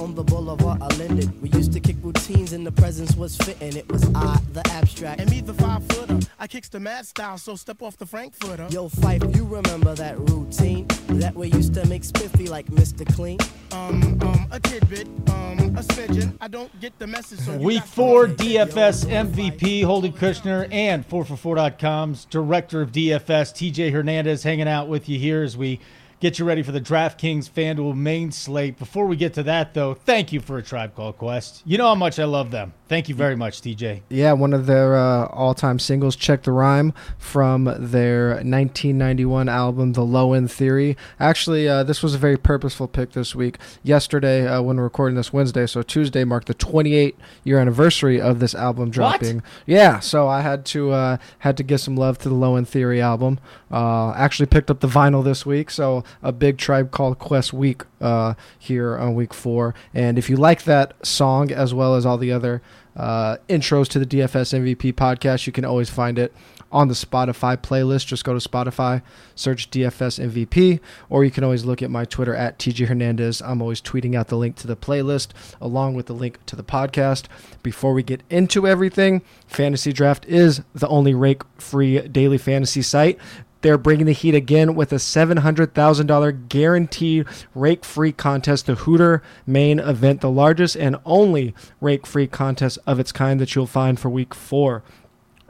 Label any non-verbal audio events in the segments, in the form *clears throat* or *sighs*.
on the boulevard of Linden. We used to kick routines and the presence was fitting. It was I, the abstract. And me, the five footer. I kicks the mad style, so step off the Frankfurter. Yo, Phife, you remember that routine that we used to make spiffy like Mr. Clean? Um, um, a tidbit, um, a smidgen. I don't get the message. So Week four DFS MVP Holden Kushner and 4for4.com's director of DFS TJ Hernandez hanging out with you here as we get you ready for the DraftKings FanDuel main slate. Before we get to that, though, thank you for a Tribe Called Quest. You know how much I love them. Thank you very much, TJ. Yeah, one of their uh, all-time singles, "Check the Rhyme," from their 1991 album, "The Low End Theory." Actually, uh, this was a very purposeful pick this week. Yesterday, uh, when we're recording this Wednesday, so Tuesday marked the 28-year anniversary of this album dropping. Yeah, so I had to uh, had to give some love to the Low End Theory album. Uh, actually, picked up the vinyl this week, so a big Tribe Called Quest week uh, here on week four. And if you like that song as well as all the other uh, intros to the DFS MVP podcast, you can always find it on the Spotify playlist. Just go to Spotify, search DFS MVP, or you can always look at my Twitter at TJ Hernandez. I'm always tweeting out the link to the playlist along with the link to the podcast. Before we get into everything, Fantasy Draft is the only rake free daily fantasy site. They're bringing the heat again with a $700,000 guaranteed rake free contest, the Hooter main event, the largest and only rake free contest of its kind that you'll find for week four.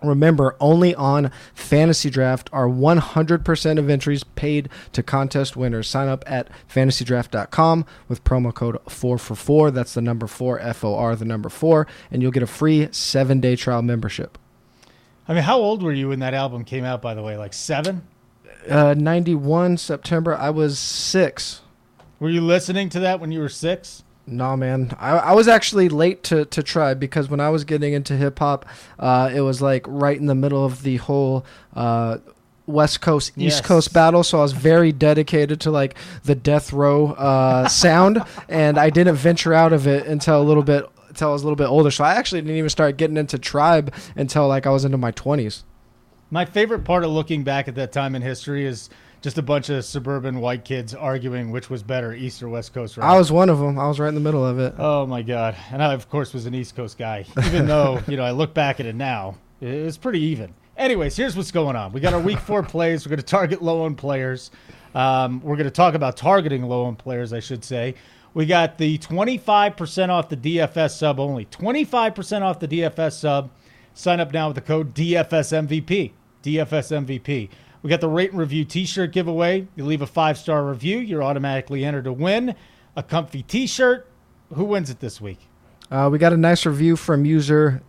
Remember, only on Fantasy Draft are 100% of entries paid to contest winners. Sign up at fantasydraft.com with promo code 4 for 4. That's the number 4, F O R, the number 4, and you'll get a free seven day trial membership. I mean, how old were you when that album came out, by the way? Like seven? Uh, 91 September, I was six. Were you listening to that when you were six? No, man. I, I was actually late to, to Tribe because when I was getting into hip hop, uh, it was like right in the middle of the whole uh, West Coast East Yes. Coast battle. So I was very dedicated to like the death row uh, *laughs* sound, and I didn't venture out of it until a little bit until I was a little bit older. So I actually didn't even start getting into tribe until like I was into my twenties. My favorite part of looking back at that time in history is just a bunch of suburban white kids arguing which was better, East or West Coast rap. I was one of them. I was right in the middle of it. Oh my god! And I, of course, was an East Coast guy. Even though *laughs* you know, I look back at it now, it was pretty even. Anyways, here's what's going on. We got our Week Four plays. We're going to target low-owned players. Um, we're going to talk about targeting low-owned players, I should say. We got the 25% off the DFS sub only. 25% off the DFS sub. Sign up now with the code DFSMVP. DFSMVP. We got the rate and review t-shirt giveaway. You leave a five-star review, you're automatically entered to win a comfy t-shirt. Who wins it this week? Uh, we got a nice review from user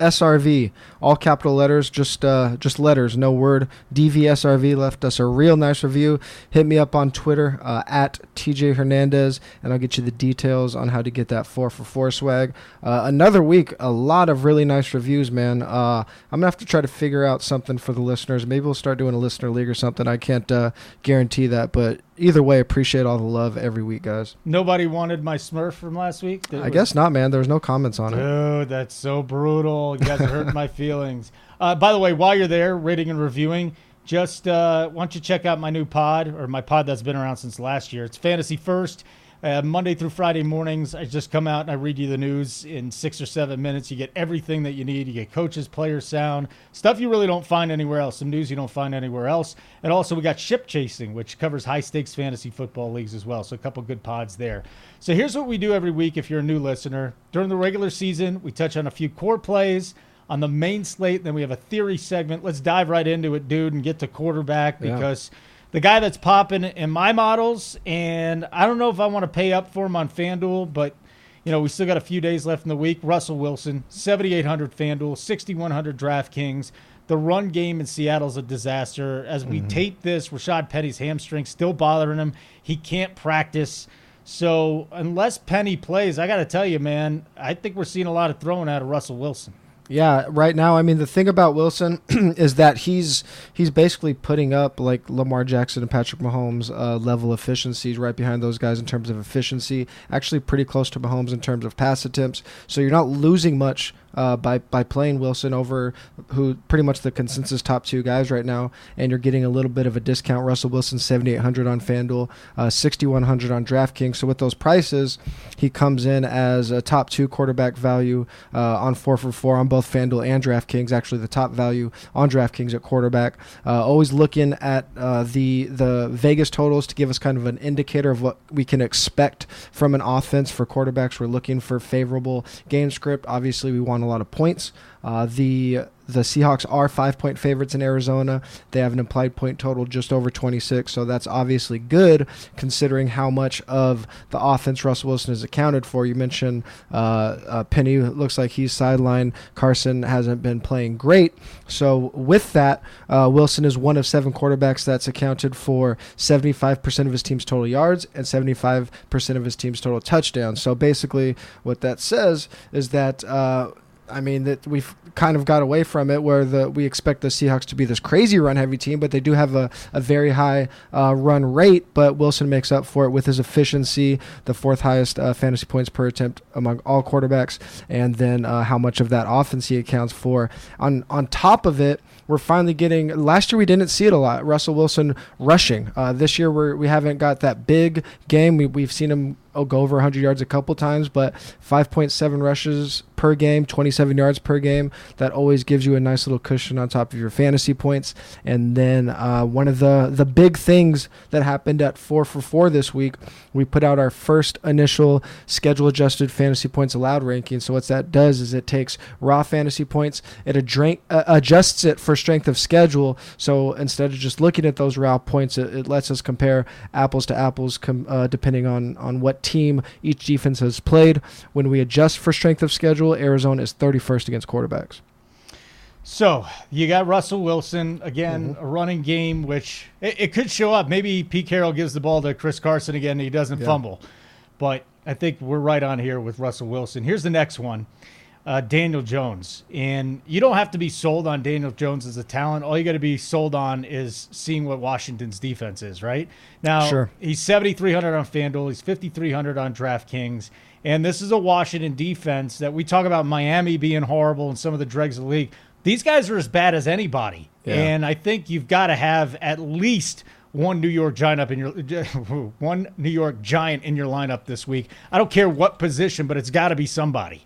DVSRV, all capital letters, just uh, just letters, no word. DVSRV left us a real nice review. Hit me up on Twitter uh, at TJ Hernandez, and I'll get you the details on how to get that four for four swag. Uh, another week, a lot of really nice reviews, man. Uh, I'm gonna have to try to figure out something for the listeners. Maybe we'll start doing a listener league or something. I can't uh, guarantee that, but either way, appreciate all the love every week, guys. Nobody wanted my Smurf from last week. I was- guess not, man. There was no comments on it. Dude, that's so brutal. You guys are hurting my *laughs* feelings. Uh, by the way, while you're there, rating and reviewing, just uh, why don't you check out my new pod or my pod that's been around since last year? It's Fantasy First. Uh, Monday through Friday mornings, I just come out and I read you the news in six or seven minutes. You get everything that you need. You get coaches, players, sound, stuff you really don't find anywhere else, some news you don't find anywhere else. And also, we got Ship Chasing, which covers high stakes fantasy football leagues as well. So, a couple good pods there. So, here's what we do every week if you're a new listener. During the regular season, we touch on a few core plays. On the main slate, then we have a theory segment. Let's dive right into it, dude, and get to quarterback Yeah. The guy that's popping in my models, and I don't know if I want to pay up for him on FanDuel, but you know, we still got a few days left in the week. Russell Wilson, 7,800 FanDuel, 6,100 DraftKings. The run game in Seattle's a disaster. As we mm-hmm. tape this, Rashad Penny's hamstring still bothering him. He can't practice. So unless Penny plays, I got to tell you, man, I think we're seeing a lot of throwing out of Russell Wilson. Yeah, right now, I mean, the thing about Wilson *clears throat* is that he's he's basically putting up like Lamar Jackson and Patrick Mahomes uh, level efficiencies right behind those guys in terms of efficiency. Actually, pretty close to Mahomes in terms of pass attempts. So you're not losing much uh, by by playing Wilson over who pretty much the consensus top two guys right now, and you're getting a little bit of a discount. Russell Wilson 7,800 on FanDuel, uh, 6,100 on DraftKings. So with those prices, he comes in as a top two quarterback value uh, on four for four on both FanDuel and DraftKings. Actually, the top value on DraftKings at quarterback. Uh, always looking at uh, the the Vegas totals to give us kind of an indicator of what we can expect from an offense for quarterbacks. We're looking for favorable game script. Obviously, we want a lot of points. Uh, the the Seahawks are five point favorites in Arizona. They have an implied point total just over 26, so that's obviously good considering how much of the offense Russell Wilson has accounted for. You mentioned uh, uh, Penny looks like he's sidelined. Carson hasn't been playing great. So, with that, uh, Wilson is one of seven quarterbacks that's accounted for 75% of his team's total yards and 75% of his team's total touchdowns. So, basically, what that says is that uh, I mean that we've kind of got away from it where the we expect the Seahawks to be this crazy run heavy team, but they do have a, a very high uh, run rate. But Wilson makes up for it with his efficiency, the fourth highest uh, fantasy points per attempt among all quarterbacks, and then uh, how much of that offense he accounts for. On on top of it, we're finally getting. Last year we didn't see it a lot. Russell Wilson rushing. Uh, this year we we haven't got that big game. We we've seen him oh, go over 100 yards a couple times, but 5.7 rushes per game, 27 yards per game. That always gives you a nice little cushion on top of your fantasy points. And then uh, one of the the big things that happened at four for four this week, we put out our first initial schedule adjusted fantasy points allowed ranking. So what that does is it takes raw fantasy points, it adra- uh, adjusts it for strength of schedule. So instead of just looking at those raw points, it, it lets us compare apples to apples, com- uh, depending on on what team each defense has played. When we adjust for strength of schedule, Arizona is 31st against quarterbacks. So you got Russell Wilson again, Mm-hmm. a running game, which it, it could show up. Maybe Pete Carroll gives the ball to Chris Carson again, and he doesn't Yeah. fumble. But I think we're right on here with Russell Wilson. Here's the next one, uh, Daniel Jones, and you don't have to be sold on Daniel Jones as a talent. All you got to be sold on is seeing what Washington's defense is. Right now, Sure. he's 7,300 on FanDuel. He's 5,300 on DraftKings. And this is a Washington defense that we talk about Miami being horrible and some of the dregs of the league. These guys are as bad as anybody. Yeah. And I think you've got to have at least one New York Giant up in your *laughs* one New York Giant in your lineup this week. I don't care what position, but it's got to be somebody.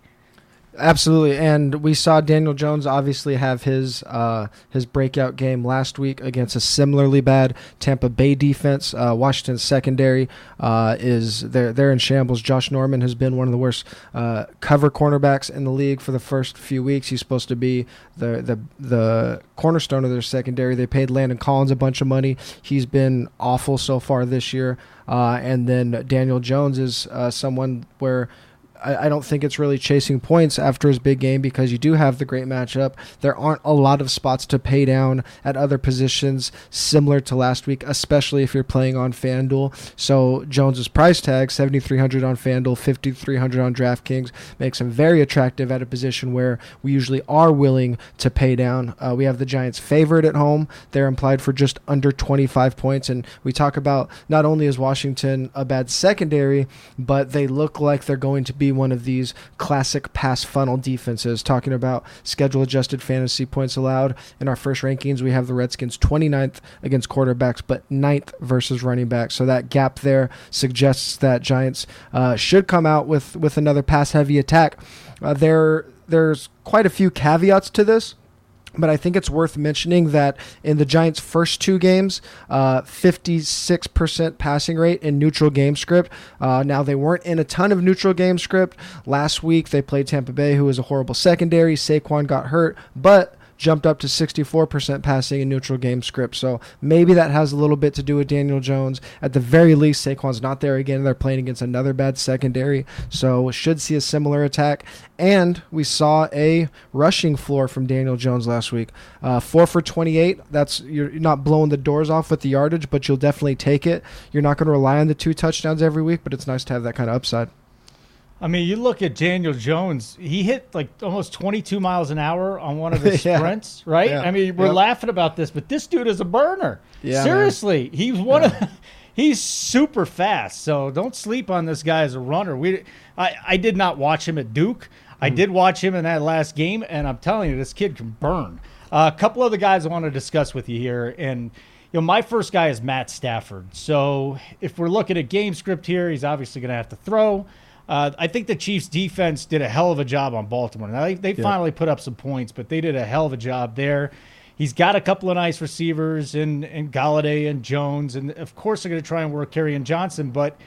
Absolutely, and we saw Daniel Jones obviously have his uh, his breakout game last week against a similarly bad Tampa Bay defense. Uh, Washington's secondary uh, is they're they're in shambles. Josh Norman has been one of the worst uh, cover cornerbacks in the league for the first few weeks. He's supposed to be the the the cornerstone of their secondary. They paid Landon Collins a bunch of money. He's been awful so far this year. Uh, and then Daniel Jones is uh, someone where. I, I don't think it's really chasing points after his big game because you do have the great matchup. There aren't a lot of spots to pay down at other positions similar to last week, especially if you're playing on FanDuel. So Jones's price tag, 7300 on FanDuel, 5300 on DraftKings, makes him very attractive at a position where we usually are willing to pay down. Uh, we have the Giants favorite at home. They're implied for just under 25 points. And we talk about not only is Washington a bad secondary, but they look like they're going to be one of these classic pass funnel defenses. Talking about schedule adjusted fantasy points allowed. In our first rankings, we have the Redskins 29th against quarterbacks, but 9th versus running backs. So that gap there suggests that Giants uh, should come out with, with another pass heavy attack. Uh, there, there's quite a few caveats to this. But I think it's worth mentioning that in the Giants' first two games, uh, 56% passing rate in neutral game script. Uh, now, they weren't in a ton of neutral game script. Last week, they played Tampa Bay, who was a horrible secondary. Saquon got hurt, but jumped up to 64% passing in neutral game script. So maybe that has a little bit to do with Daniel Jones. At the very least, Saquon's not there again. They're playing against another bad secondary. So should see a similar attack. And we saw a rushing floor from Daniel Jones last week. Uh, four for 28. That's you're not blowing the doors off with the yardage, but you'll definitely take it. You're not going to rely on the two touchdowns every week, but it's nice to have that kind of upside. I mean, you look at Daniel Jones, he hit like almost 22 miles an hour on one of his *laughs* Yeah. sprints, right? Yeah. I mean, we're Yep. laughing about this, but this dude is a burner. Yeah, man. Seriously, he's one of *laughs* he's super fast. So don't sleep on this guy as a runner. We I, I did not watch him at Duke. I did watch him in that last game, and I'm telling you, this kid can burn. Uh, a couple other guys I want to discuss with you here, and you know, my first guy is Matt Stafford. So if we're looking at game script here, he's obviously going to have to throw. Uh, I think the Chiefs' defense did a hell of a job on Baltimore. Now, they, they finally put up some points, but they did a hell of a job there. He's got a couple of nice receivers in, in Golladay and Jones, and of course they're going to try and work Kerryon Johnson, but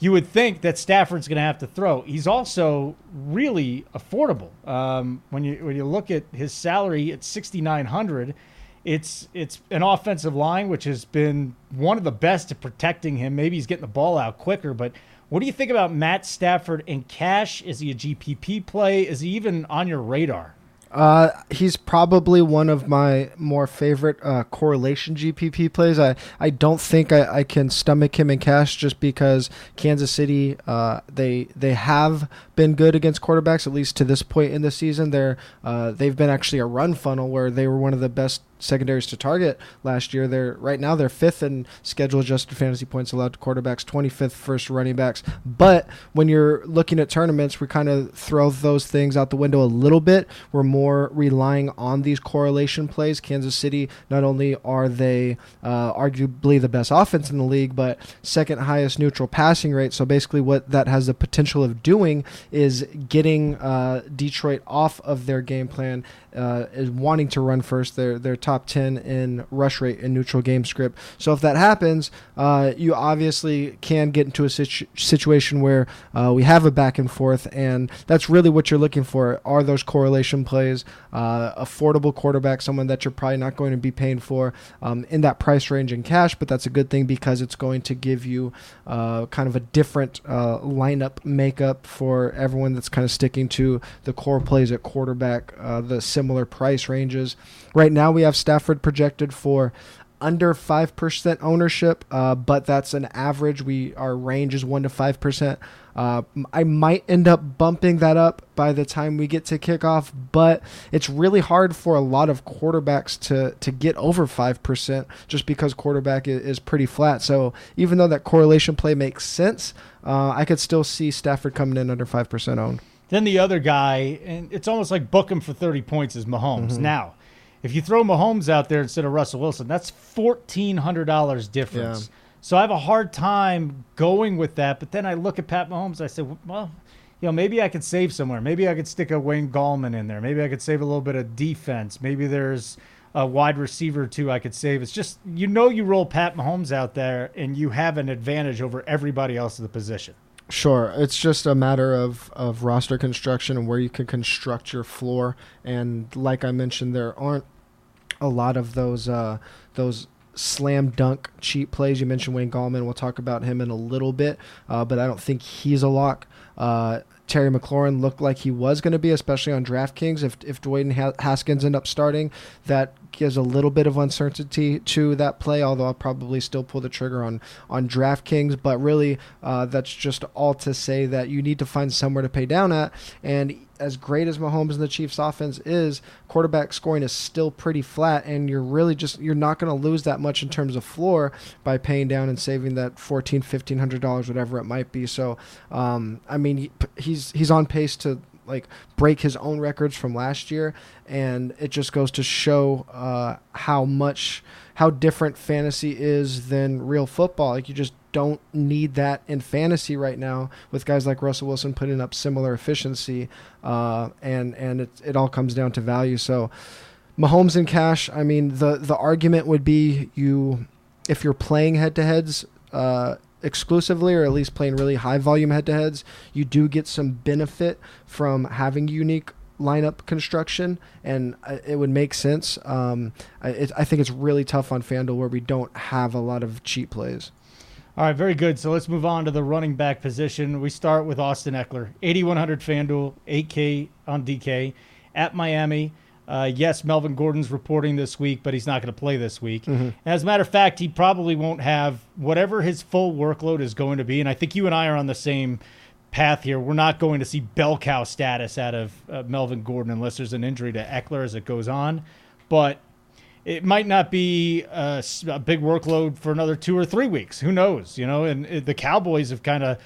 you would think that Stafford's going to have to throw. He's also really affordable. Um, when you when you look at his salary at sixty nine hundred, it's it's an offensive line which has been one of the best at protecting him. Maybe he's getting the ball out quicker, but what do you think about Matt Stafford in cash? Is he a GPP play? Is he even on your radar? Uh, he's probably one of my more favorite uh, correlation GPP plays. I, I don't think I, I can stomach him in cash just because Kansas City uh, they they have been good against quarterbacks at least to this point in the season. They're uh, they've been actually a run funnel where they were one of the best secondaries to target last year. They're right now they're fifth in schedule adjusted fantasy points allowed to quarterbacks, 25th first running backs. But when you're looking at tournaments, we kind of throw those things out the window a little bit. We're more relying on these correlation plays. Kansas City not only are they uh, arguably the best offense in the league, but second highest neutral passing rate. So basically, what that has the potential of doing is getting uh, Detroit off of their game plan uh, is wanting to run first. They're they're top ten in rush rate in neutral game script. So if that happens, uh, you obviously can get into a situ- situation where uh, we have a back and forth, and that's really what you're looking for. Are those correlation plays uh, affordable quarterback, someone that you're probably not going to be paying for um, in that price range in cash, but that's a good thing because it's going to give you uh, kind of a different uh, lineup makeup for everyone that's kind of sticking to the core plays at quarterback, the similar price ranges. Right now, we have Stafford projected for under 5% ownership, uh, but that's an average. We Our range is 1% to 5%. Uh, I might end up bumping that up by the time we get to kickoff, but it's really hard for a lot of quarterbacks to, to get over 5% just because quarterback is, is pretty flat. So even though that correlation play makes sense, uh, I could still see Stafford coming in under 5% owned. Then the other guy, and it's almost like book him for 30 points is Mahomes. Mm-hmm. Now, if you throw Mahomes out there instead of Russell Wilson, that's $1,400 difference. Yeah. So I have a hard time going with that. But then I look at Pat Mahomes, I said, well, you know, maybe I could save somewhere. Maybe I could stick a Wayne Gallman in there. Maybe I could save a little bit of defense. Maybe there's a wide receiver too I could save. It's just, you know, you roll Pat Mahomes out there and you have an advantage over everybody else in the position. Sure, it's just a matter of, of roster construction and where you can construct your floor. And like I mentioned, there aren't a lot of those uh, those slam dunk cheap plays. You mentioned Wayne Gallman. We'll talk about him in a little bit, uh, but I don't think he's a lock. Uh, Terry McLaurin looked like he was going to be, especially on DraftKings. If if Dwayne Haskins end up starting, that gives a little bit of uncertainty to that play. Although I'll probably still pull the trigger on on DraftKings. But really, uh, that's just all to say that you need to find somewhere to pay down at. And as great as Mahomes and the Chiefs offense is, quarterback scoring is still pretty flat, and you're really just you're not going to lose that much in terms of floor by paying down and saving that fourteen, fifteen hundred dollars, whatever it might be. So, um, I mean, he's he's on pace to like break his own records from last year, and it just goes to show uh, how much how different fantasy is than real football. Like you just don't need that in fantasy right now with guys like Russell Wilson putting up similar efficiency, uh, and and it it all comes down to value. So. Mahomes and cash. I mean, the the argument would be you, if you're playing head to heads, uh, exclusively or at least playing really high volume head to heads, you do get some benefit from having unique lineup construction, and it would make sense. Um, I, I think it's really tough on FanDuel where we don't have a lot of cheap plays. All right, very good. So let's move on to the running back position. We start with Austin Ekeler, 8,100 FanDuel, 8K on DK at Miami. Uh, yes, Melvin Gordon's reporting this week, but he's not going to play this week. Mm-hmm. As a matter of fact, he probably won't have whatever his full workload is going to be. And I think you and I are on the same path here. We're not going to see bell cow status out of uh, Melvin Gordon unless there's an injury to Ekeler as it goes on. But it might not be a, a big workload for another two or three weeks. Who knows? You know, and it, the Cowboys have kind of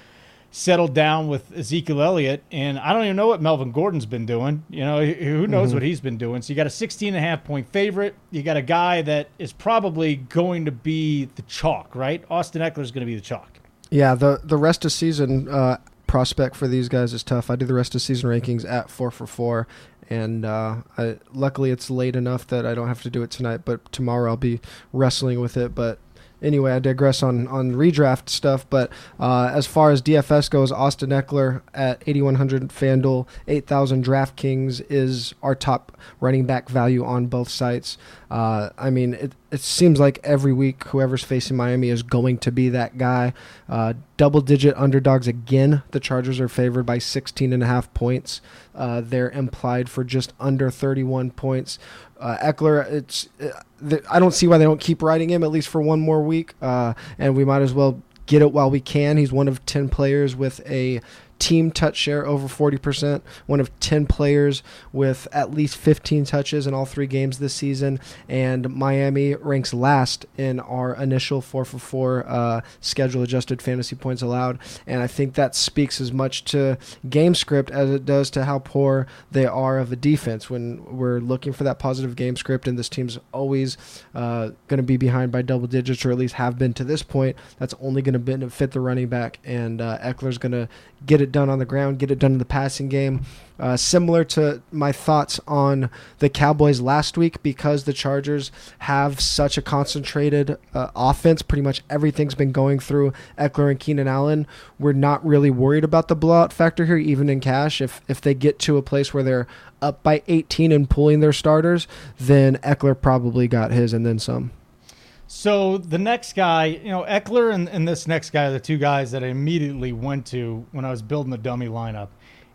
settled down with Ezekiel Elliott, and I don't even know what Melvin Gordon's been doing. You know, who knows mm-hmm. what he's been doing. So you got a 16 and a half point favorite. You got a guy that is probably going to be the chalk, right? Austin Ekeler is going to be the chalk. Yeah, the the rest of season uh, prospect for these guys is tough. I do the rest of season rankings at four for four, and uh, I, luckily it's late enough that I don't have to do it tonight. But tomorrow I'll be wrestling with it. But anyway, I digress on on redraft stuff. But uh, as far as DFS goes, Austin Ekeler at 8100 FanDuel, 8000 DraftKings is our top running back value on both sites. Uh, I mean, it, it seems like every week whoever's facing Miami is going to be that guy. Uh, double digit underdogs again. The Chargers are favored by 16 and a half points. Uh, they're implied for just under 31 points. Uh, Ekeler, it's uh, I don't see why they don't keep riding him at least for one more week, uh, and we might as well get it while we can. He's one of 10 players with a team touch share over 40%, one of 10 players with at least 15 touches in all three games this season, and Miami ranks last in our initial 4 for 4 uh, schedule adjusted fantasy points allowed. And I think that speaks as much to game script as it does to how poor they are of a defense. When we're looking for that positive game script, and this team's always uh, going to be behind by double digits, or at least have been to this point, that's only going to benefit the running back, and uh, Ekeler's going to get it done on the ground, get it done in the passing game. Uh, similar to my thoughts on the Cowboys last week, because the Chargers have such a concentrated uh, offense, pretty much everything's been going through Ekeler and Keenan Allen. We're not really worried about the blowout factor here, even in cash. If if they get to a place where they're up by 18 and pulling their starters, then Ekeler probably got his and then some. So the next guy, you know, Ekeler and, and this next guy are the two guys that I immediately went to when I was building the dummy lineup.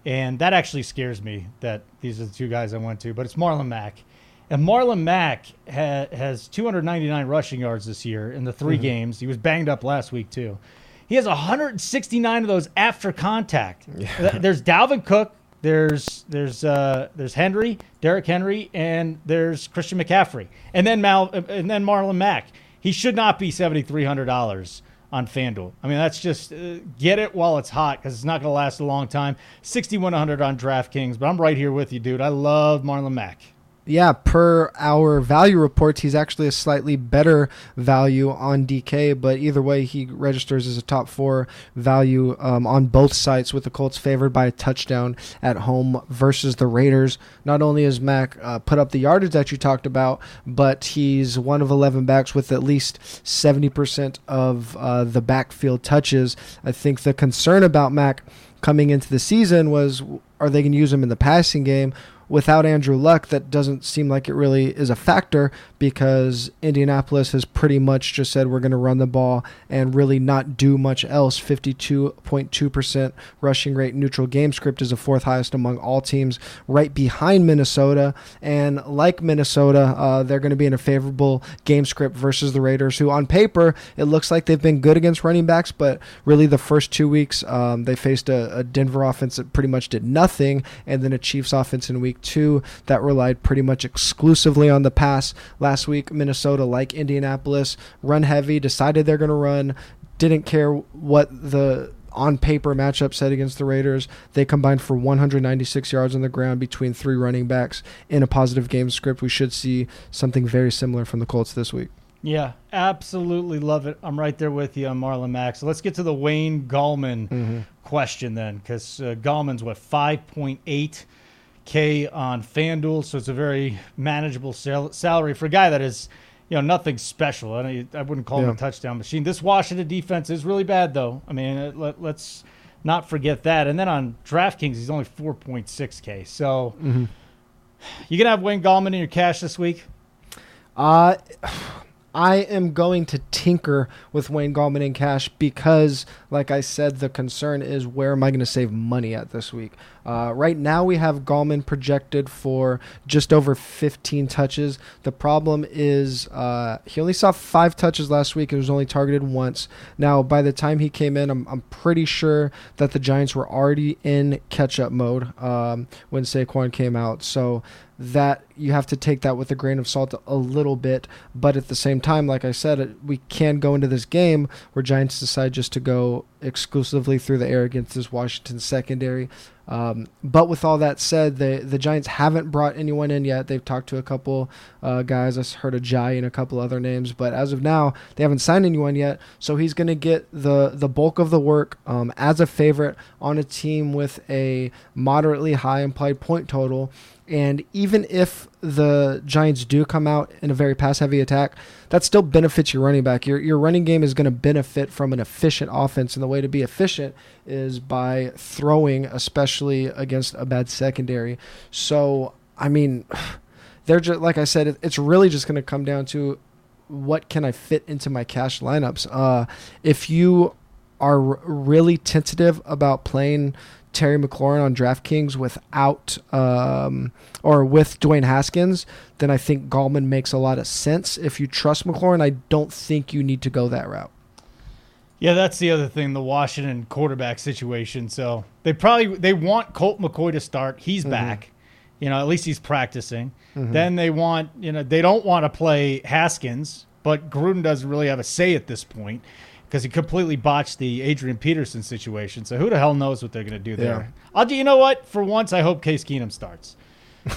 And that actually scares me that these are the two guys I went to. But it's Marlon Mack. And Marlon Mack ha- has 299 rushing yards this year in the 3 mm-hmm. games. He was banged up last week, too. He has 169 of those after contact. Yeah. There's Dalvin Cook, there's there's uh, there's Henry, Derrick Henry, and there's Christian McCaffrey, and then Mal and then Marlon Mack he should not be seventy three hundred dollars on FanDuel. I mean, that's just uh, get it while it's hot because it's not going to last a long time. Sixty one hundred on DraftKings, but I'm right here with you, dude. I love Marlon Mack. Yeah, per our value reports, he's actually a slightly better value on DK, but either way, he registers as a top four value um, on both sites, with the Colts favored by a touchdown at home versus the Raiders. Not only has Mack uh, put up the yardage that you talked about, but he's one of 11 backs with at least 70% of uh, the backfield touches. I think the concern about Mack coming into the season was are they going to use him in the passing game? Without Andrew Luck, that doesn't seem like it really is a factor because Indianapolis has pretty much just said we're going to run the ball and really not do much else. 52.2% rushing rate neutral game script is the fourth highest among all teams, right behind Minnesota. And like Minnesota, uh, they're going to be in a favorable game script versus the Raiders, who on paper, it looks like they've been good against running backs, but really the first two weeks, um, they faced a, a Denver offense that pretty much did nothing, and then a Chiefs offense in week week two that relied pretty much exclusively on the pass. Last week, Minnesota, like Indianapolis, run heavy, decided they're going to run, didn't care what the on paper matchup said against the Raiders. They combined for 196 yards on the ground between three running backs in a positive game script. We should see something very similar from the Colts this week. Yeah, absolutely love it. I'm right there with you on Marlon Mack. So let's get to the Wayne Gallman mm-hmm. question then, because uh, Gallman's what 5.8 K on FanDuel, so it's a very manageable sal- salary for a guy that is, you know, nothing special. I, I wouldn't call yeah. him a touchdown machine. This Washington defense is really bad, though. I mean, uh, let, us not forget that. And then on DraftKings, he's only 4.6K. So mm-hmm. you gonna have Wayne Gallman in your cash this week? Uh *sighs* I am going to tinker with Wayne Gallman in cash because, like I said, the concern is where am I going to save money at this week? Uh, right now, we have Gallman projected for just over 15 touches. The problem is uh, he only saw five touches last week and was only targeted once. Now, by the time he came in, I'm, I'm pretty sure that the Giants were already in catch up mode um, when Saquon came out. So that you have to take that with a grain of salt a little bit. But at the same time, like I said, we can go into this game where Giants decide just to go exclusively through the air against this Washington secondary. Um, but with all that said, the the Giants haven't brought anyone in yet. They've talked to a couple uh, guys. I heard Ajayi and a couple other names, but as of now, they haven't signed anyone yet. So he's going to get the the bulk of the work um, as a favorite on a team with a moderately high implied point total. And even if the Giants do come out in a very pass heavy attack, that still benefits your running back. Your, your running game is going to benefit from an efficient offense. And the way to be efficient is by throwing, especially against a bad secondary. So, I mean, *sighs* they're just, like I said, it's really just going to come down to what can I fit into my cash lineups. Uh, if you are really tentative about playing Terry McLaurin on DraftKings without um, or with Dwayne Haskins, then I think Gallman makes a lot of sense. If you trust McLaurin, I don't think you need to go that route. Yeah, that's the other thing, the Washington quarterback situation. So they probably they want Colt McCoy to start. He's mm-hmm. back. You know, at least he's practicing. Mm-hmm. Then they want, you know, they don't want to play Haskins, but Gruden doesn't really have a say at this point because he completely botched the Adrian Peterson situation. So who the hell knows what they're going to do there? Yeah. I'll, do. you know what? For once, I hope Case Keenum starts.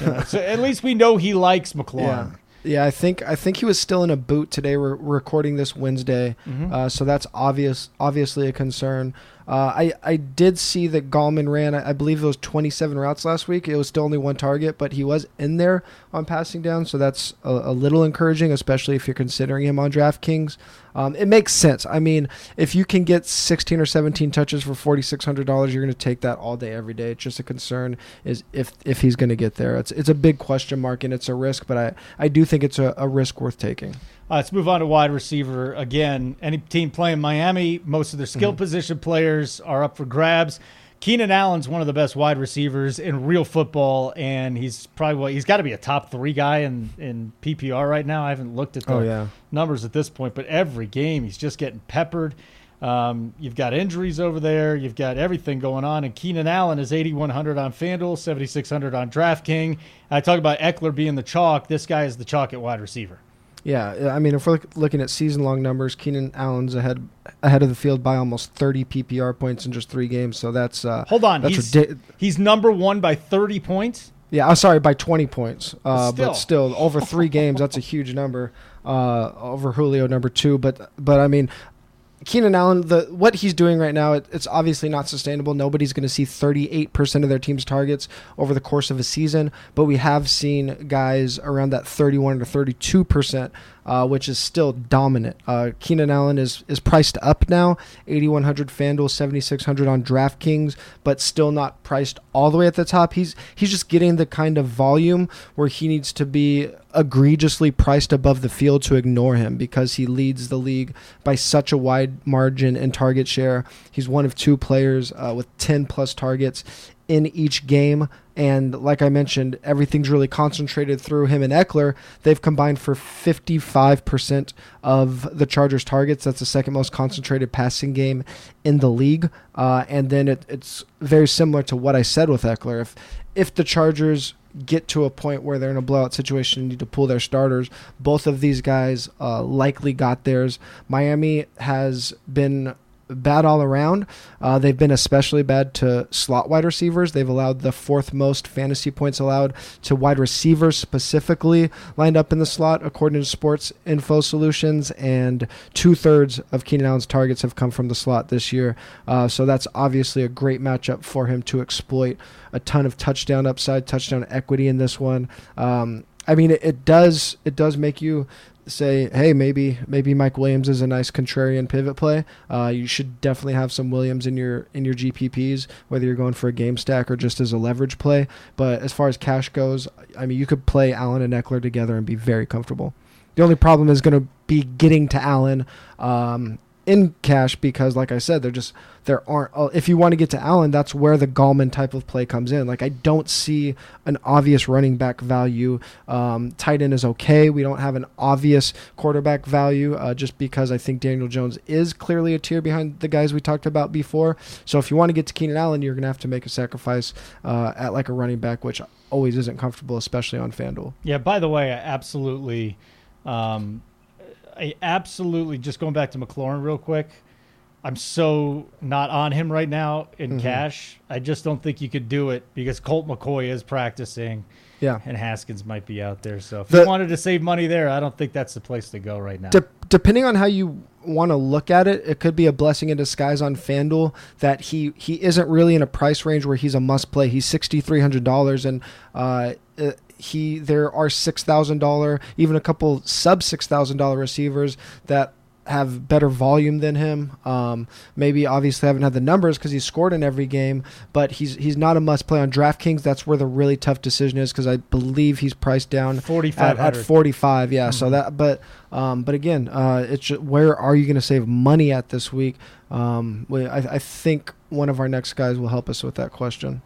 You know, so at least we know he likes McLaurin. Yeah. Yeah, I think I think he was still in a boot today. We're recording this Wednesday, mm-hmm. uh, so that's obvious. Obviously, a concern. Uh, I I did see that Gallman ran. I, believe those 27 routes last week. It was still only one target, but he was in there on passing down, so that's a, a little encouraging, especially if you're considering him on DraftKings. Um, it makes sense. I mean, if you can get 16 or 17 touches for $4,600, you're going to take that all day, every day. It's just a concern is if if he's going to get there. It's it's a big question mark and it's a risk, but I I do think it's a, a risk worth taking. Uh, let's move on to wide receiver. Again, any team playing Miami, most of their skill mm-hmm. position players are up for grabs. Keenan Allen's one of the best wide receivers in real football, and he's probably he's got to be a top three guy in, in PPR right now. I haven't looked at the oh, yeah. numbers at this point, but every game he's just getting peppered. Um, you've got injuries over there. You've got everything going on. And Keenan Allen is 8,100 on FanDuel, 7,600 on DraftKings. I talk about Ekeler being the chalk. This guy is the chalk at wide receiver. Yeah, I mean, if we're looking at season-long numbers, Keenan Allen's ahead ahead of the field by almost 30 PPR points in just three games. So that's uh, hold on, that's he's he's number one by 30 points. Yeah, I'm sorry, by 20 points. Uh, still. But still, over three games, that's a huge number. Uh, over Julio, number two. But but I mean, Keenan Allen, the what he's doing right now, it, it's obviously not sustainable. Nobody's going to see 38% of their team's targets over the course of a season, but we have seen guys around that 31 to 32% uh, which is still dominant. Uh, Keenan Allen is is priced up now, 8100 FanDuel, 7600 on DraftKings, but still not priced all the way at the top. He's he's just getting the kind of volume where he needs to be egregiously priced above the field to ignore him because he leads the league by such a wide margin in target share. He's one of two players uh, with 10 plus targets in each game. And like I mentioned, everything's really concentrated through him and Ekeler. They've combined for 55% of the Chargers' targets. That's the second most concentrated passing game in the league. Uh, and then it, it's very similar to what I said with Ekeler. If if the Chargers get to a point where they're in a blowout situation and need to pull their starters. Both of these guys uh, likely got theirs. Miami has been bad all around. Uh, they've been especially bad to slot wide receivers. They've allowed the fourth most fantasy points allowed to wide receivers specifically lined up in the slot, according to Sports Info Solutions. And two thirds of Keenan Allen's targets have come from the slot this year. Uh, so that's obviously a great matchup for him to exploit. A ton of touchdown upside, touchdown equity in this one. Um, I mean, it, it, does it does make you say, hey, maybe maybe Mike Williams is a nice contrarian pivot play. Uh, you should definitely have some Williams in your in your GPPs, whether you're going for a game stack or just as a leverage play. But as far as cash goes, I mean, you could play Allen and Ekeler together and be very comfortable. The only problem is going to be getting to Allen. Um, in cash because, like I said, they're just there aren't. Uh, if you want to get to Allen, that's where the Gallman type of play comes in. Like I don't see an obvious running back value. Um, tight end is okay. We don't have an obvious quarterback value uh, just because I think Daniel Jones is clearly a tier behind the guys we talked about before. So if you want to get to Keenan Allen, you're going to have to make a sacrifice uh, at like a running back, which always isn't comfortable, especially on FanDuel. Yeah. By the way, I absolutely. Um, I absolutely just going back to McLaurin real quick. I'm so not on him right now in Mm-hmm. cash. I just don't think you could do it because Colt McCoy is practicing Yeah. and Haskins might be out there. So if The- you wanted to save money there, I don't think that's the place to go right now. De- depending on how you want to look at it, it could be a blessing in disguise on FanDuel that he he isn't really in a price range where he's a must play. He's sixty three hundred dollars, and uh, uh, he there are six thousand dollar, even a couple sub six thousand dollar receivers that have better volume than him. Um, maybe obviously haven't had the numbers because he's scored in every game, but he's he's not a must play on DraftKings. That's where the really tough decision is because I believe he's priced down at, at 45 yeah so that but um but again uh it's ju- where are you going to save money at this week um we, I, I think one of our next guys will help us with that question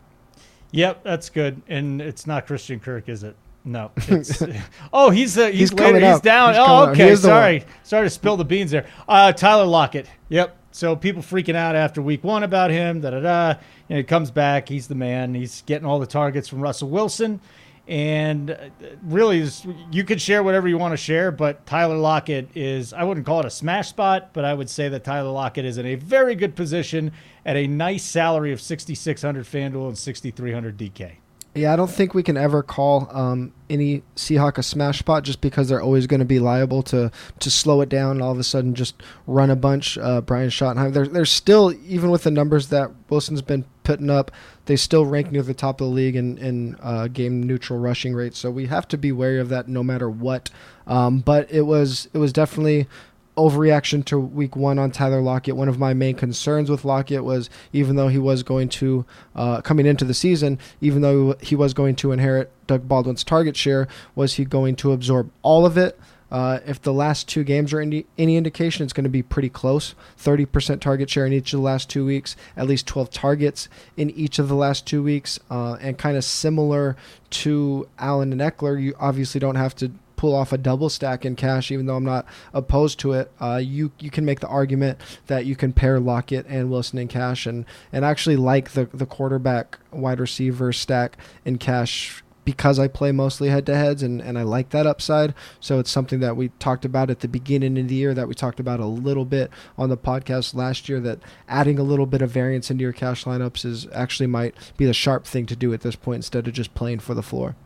Yep, that's good. And it's not Christian Kirk, is it? No. It's, *laughs* oh, he's uh, he's, He's later. He's up. down. He's oh, okay. Sorry, sorry to spill the beans there. Uh, Tyler Lockett. Yep. So people freaking out after week one about him. Da da da. And he comes back. He's the man. He's getting all the targets from Russell Wilson. And uh, really, is- you could share whatever you want to share, but Tyler Lockett is, I wouldn't call it a smash spot, but I would say that Tyler Lockett is in a very good position at a nice salary of 6,600 FanDuel and 6,300 DK. Yeah i don't think we can ever call um any seahawk a smash spot just because they're always going to be liable to to slow it down and all of a sudden just run a bunch uh brian schottenheimer they're, they're still even with the numbers that wilson's been putting up they still rank near the top of the league in, in uh, game neutral rushing rates. So we have to be wary of that no matter what. Um, but it was it was definitely overreaction to week one on Tyler Lockett. One of my main concerns with Lockett was even though he was going to uh, coming into the season, even though he was going to inherit Doug Baldwin's target share, was he going to absorb all of it? Uh, if the last two games are any, any indication, it's going to be pretty close. 30% target share in each of the last two weeks, at least 12 targets in each of the last two weeks, uh, and kind of similar to Allen and Ekeler. You obviously don't have to pull off a double stack in cash, even though I'm not opposed to it. Uh, you you can make the argument that you can pair Lockett and Wilson in cash, and and actually like the the quarterback wide receiver stack in cash because I play mostly head to heads and, and I like that upside. So it's something that we talked about at the beginning of the year that we talked about a little bit on the podcast last year that adding a little bit of variance into your cash lineups is actually might be the sharp thing to do at this point instead of just playing for the floor.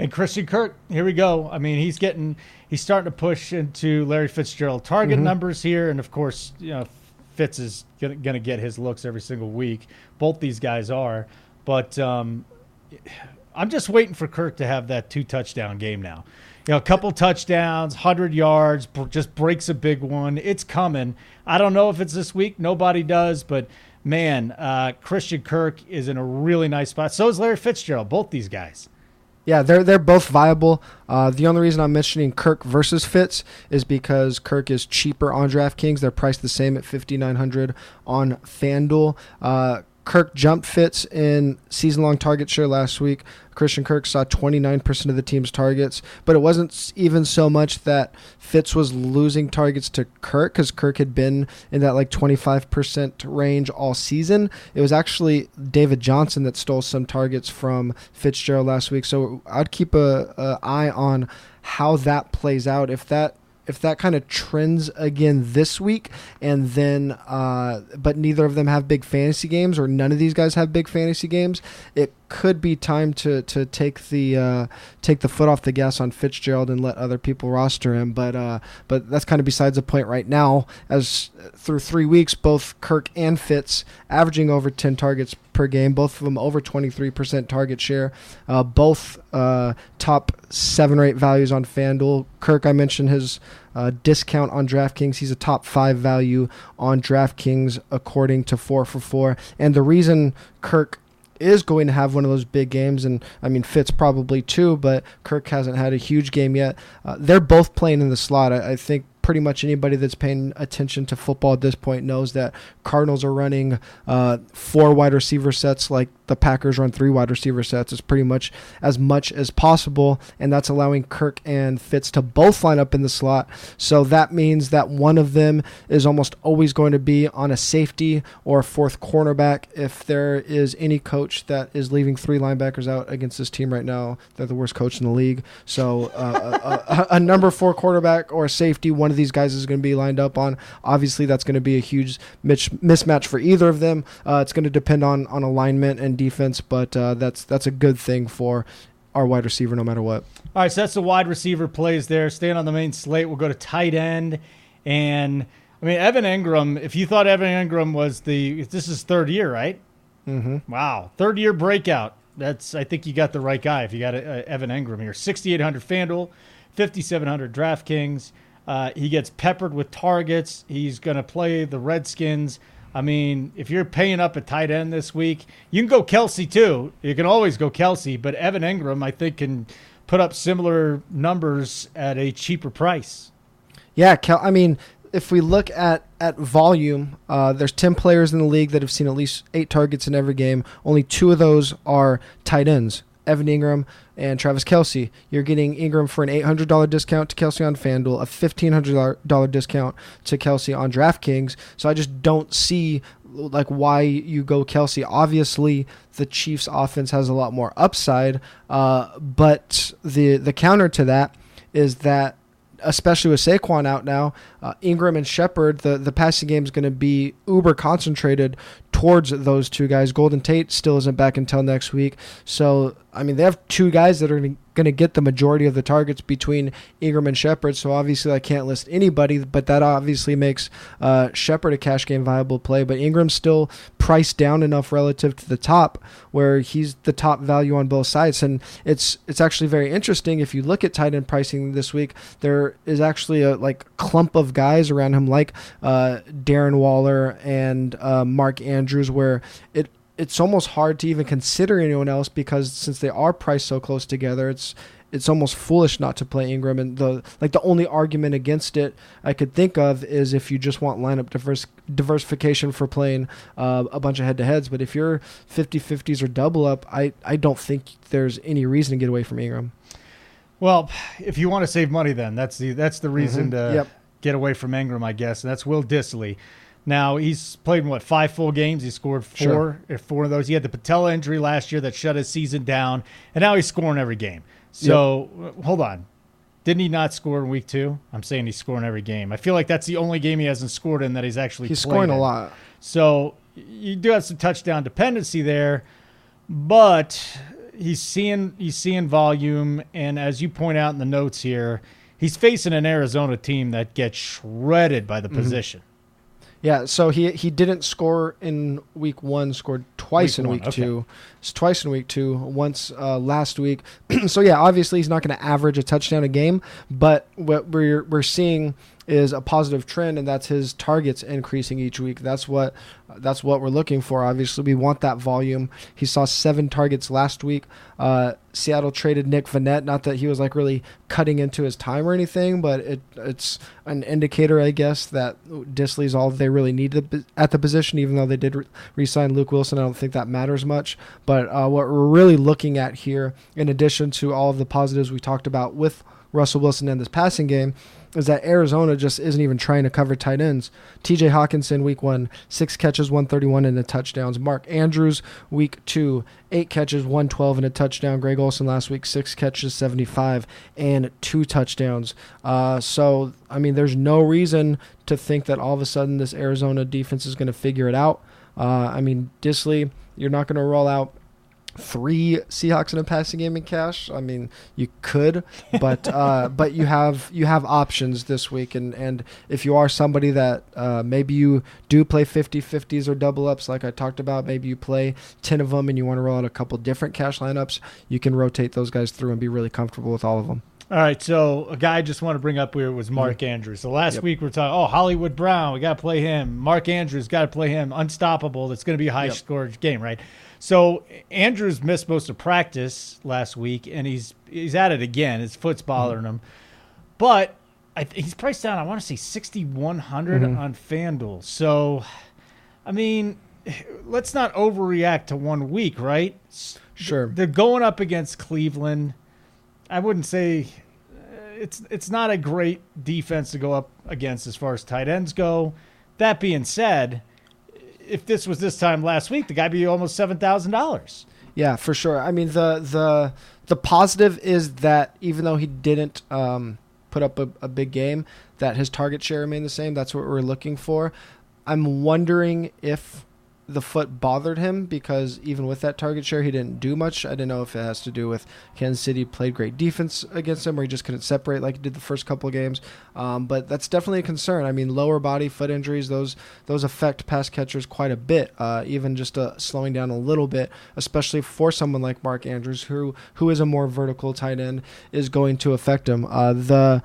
And Christian Kirk, here we go. I mean, he's getting, he's starting to push into Larry Fitzgerald target numbers here, and of course, you know, Fitz is going to get his looks every single week. Both these guys are, but um, I'm just waiting for Kirk to have that two touchdown game now. You know, a couple touchdowns, hundred yards, just breaks a big one. It's coming. I don't know if it's this week. Nobody does, but man, uh, Christian Kirk is in a really nice spot. So is Larry Fitzgerald. Both these guys. Yeah, they're they're both viable. Uh, the only reason I'm mentioning Kirk versus Fitz is because Kirk is cheaper on DraftKings. They're priced the same at 5,900 on FanDuel. Uh, Kirk jumped Fitz in season long target share last week. Christian Kirk saw 29% of the team's targets, but it wasn't even so much that Fitz was losing targets to Kirk because Kirk had been in that like 25% range all season. It was actually David Johnson that stole some targets from Fitzgerald last week. So I'd keep a eye on how that plays out. If that if that kind of trends again this week and then uh, but neither of them have big fantasy games or none of these guys have big fantasy games it could be time to to take the uh, take the foot off the gas on Fitzgerald and let other people roster him. But uh, but that's kind of besides the point right now as through three weeks both Kirk and Fitz averaging over 10 targets per game both of them over 23% target share uh, both uh, top seven or eight values on FanDuel. Kirk I mentioned his uh, discount on DraftKings. He's a top five value on DraftKings according to 4 for 4. And the reason Kirk is going to have one of those big games, and I mean, Fitz probably too, but Kirk hasn't had a huge game yet. Uh, they're both playing in the slot. I, I think pretty much anybody that's paying attention to football at this point knows that Cardinals are running uh, four wide receiver sets like the Packers run three wide receiver sets. It's pretty much as much as possible, and that's allowing Kirk and Fitz to both line up in the slot. So that means that one of them is almost always going to be on a safety or a fourth cornerback. If there is any coach that is leaving three linebackers out against this team right now, they're the worst coach in the league. So uh, a, a, a number four quarterback or safety, one of these guys is going to be lined up on. Obviously, that's going to be a huge mismatch for either of them. Uh, it's going to depend on on alignment and defense, but uh, that's that's a good thing for our wide receiver, no matter what. All right, so that's the wide receiver plays there. Staying on the main slate, we'll go to tight end. And I mean, Evan Engram, if you thought Evan Engram was the, this is third year, right? Mm-hmm. Wow. Third year breakout. That's, I think you got the right guy if you got uh, Evan Engram here. 6,800 Fanduel, 5,700 DraftKings. Uh, he gets peppered with targets. He's going to play the Redskins. I mean, if you're paying up a tight end this week, you can go Kelce too. You can always go Kelce, but Evan Engram, I think, can put up similar numbers at a cheaper price. Yeah, Kel- I mean, if we look at at volume, uh, there's 10 players in the league that have seen at least eight targets in every game. Only two of those are tight ends. Evan Engram and Travis Kelce. You're getting Engram for an $800 discount to Kelce on FanDuel, a $1,500 discount to Kelce on DraftKings. So I just don't see like why you go Kelce. Obviously, the Chiefs' offense has a lot more upside, uh, but the the counter to that is that especially with Saquon out now, uh, Engram and Shepard, the, the passing game is going to be uber concentrated towards those two guys. Golden Tate still isn't back until next week. So, I mean, they have two guys that are going to get the majority of the targets between Engram and Shepard. So, obviously, I can't list anybody, but that obviously makes uh, Shepard a cash game viable play. But Engram's still priced down enough relative to the top where he's the top value on both sides. And it's it's actually very interesting. If you look at tight end pricing this week, there is actually a like clump of guys around him, like uh, Darren Waller and uh, Mark Andrews, where it it's almost hard to even consider anyone else because since they are priced so close together, it's it's almost foolish not to play Engram. And the like the only argument against it I could think of is if you just want lineup diverse, diversification for playing uh, a bunch of head to heads. But if you're 50-50s or double up, I I don't think there's any reason to get away from Engram. Well, if you want to save money, then that's the that's the reason Mhm. to Yep. get away from Engram, I guess. And that's Will Dissly. Now he's played what five full games. He scored four, Sure. or four of those. He had the patella injury last year that shut his season down, and now he's scoring every game. So uh, hold on, didn't he not score in week two? I'm saying he's scoring every game. I feel like that's the only game he hasn't scored in that he's actually He's scoring a lot. So you do have some touchdown dependency there, but he's seeing he's seeing volume, and as you point out in the notes here, he's facing an Arizona team that gets shredded by the Mm-hmm. position. Yeah, so he he didn't score in week one, scored twice Week in one, week okay. two, twice in week two, once uh, last week. *clears throat* so yeah, obviously he's not going to average a touchdown a game, but what we're we're seeing is a positive trend, and that's his targets increasing each week. That's what that's what we're looking for. Obviously, we want that volume. He saw seven targets last week. Uh, Seattle traded Nick Vannett. Not that he was like really cutting into his time or anything, but it it's an indicator, I guess, that Dissly's all they really need to- at the position. Even though they did re- re-sign Luke Wilson, I don't think that matters much. But uh, what we're really looking at here, in addition to all of the positives we talked about with Russell Wilson and this passing game, is that Arizona just isn't even trying to cover tight ends. TJ Hockenson, week one, six catches, 131 and a touchdowns. Mark Andrews, week two, eight catches, 112 and a touchdown. Greg Olsen last week, six catches, 75 and two touchdowns. Uh, so, I mean, there's no reason to think that all of a sudden this Arizona defense is going to figure it out. Uh, I mean, Dissly, you're not going to roll out three Seahawks in a passing game in cash. I mean, you could, but uh, *laughs* but you have you have options this week, and and if you are somebody that uh, maybe you do play 50-50s or double ups, like I talked about, maybe you play ten of them, and you want to roll out a couple different cash lineups, you can rotate those guys through and be really comfortable with all of them. All right, so a guy I just want to bring up here was Mark mm-hmm. Andrews. So last Yep. week we are talking, oh Hollywood Brown, we got to play him. Mark Andrews got to play him. Unstoppable. That's going to be a high Yep. scored game, right? So Andrews missed most of practice last week, and he's he's at it again. His foot's mm-hmm. bothering him, but I he's priced down. I want to say sixty mm-hmm. on FanDuel. So, I mean, let's not overreact to one week, right? Sure. They're going up against Cleveland. I wouldn't say uh, it's it's not a great defense to go up against as far as tight ends go. That being said, if this was this time last week, the guy be almost seven thousand dollars. Yeah, for sure. I mean, the the the positive is that even though he didn't um, put up a, a big game, that his target share remained the same. That's what we're looking for. I'm wondering if the foot bothered him because even with that target share, he didn't do much. I don't know if it has to do with Kansas City played great defense against him, or he just couldn't separate like he did the first couple of games. Um, but that's definitely a concern. I mean, lower body foot injuries those those affect pass catchers quite a bit. Uh, even just uh, slowing down a little bit, especially for someone like Mark Andrews, who who is a more vertical tight end, is going to affect him. Uh, the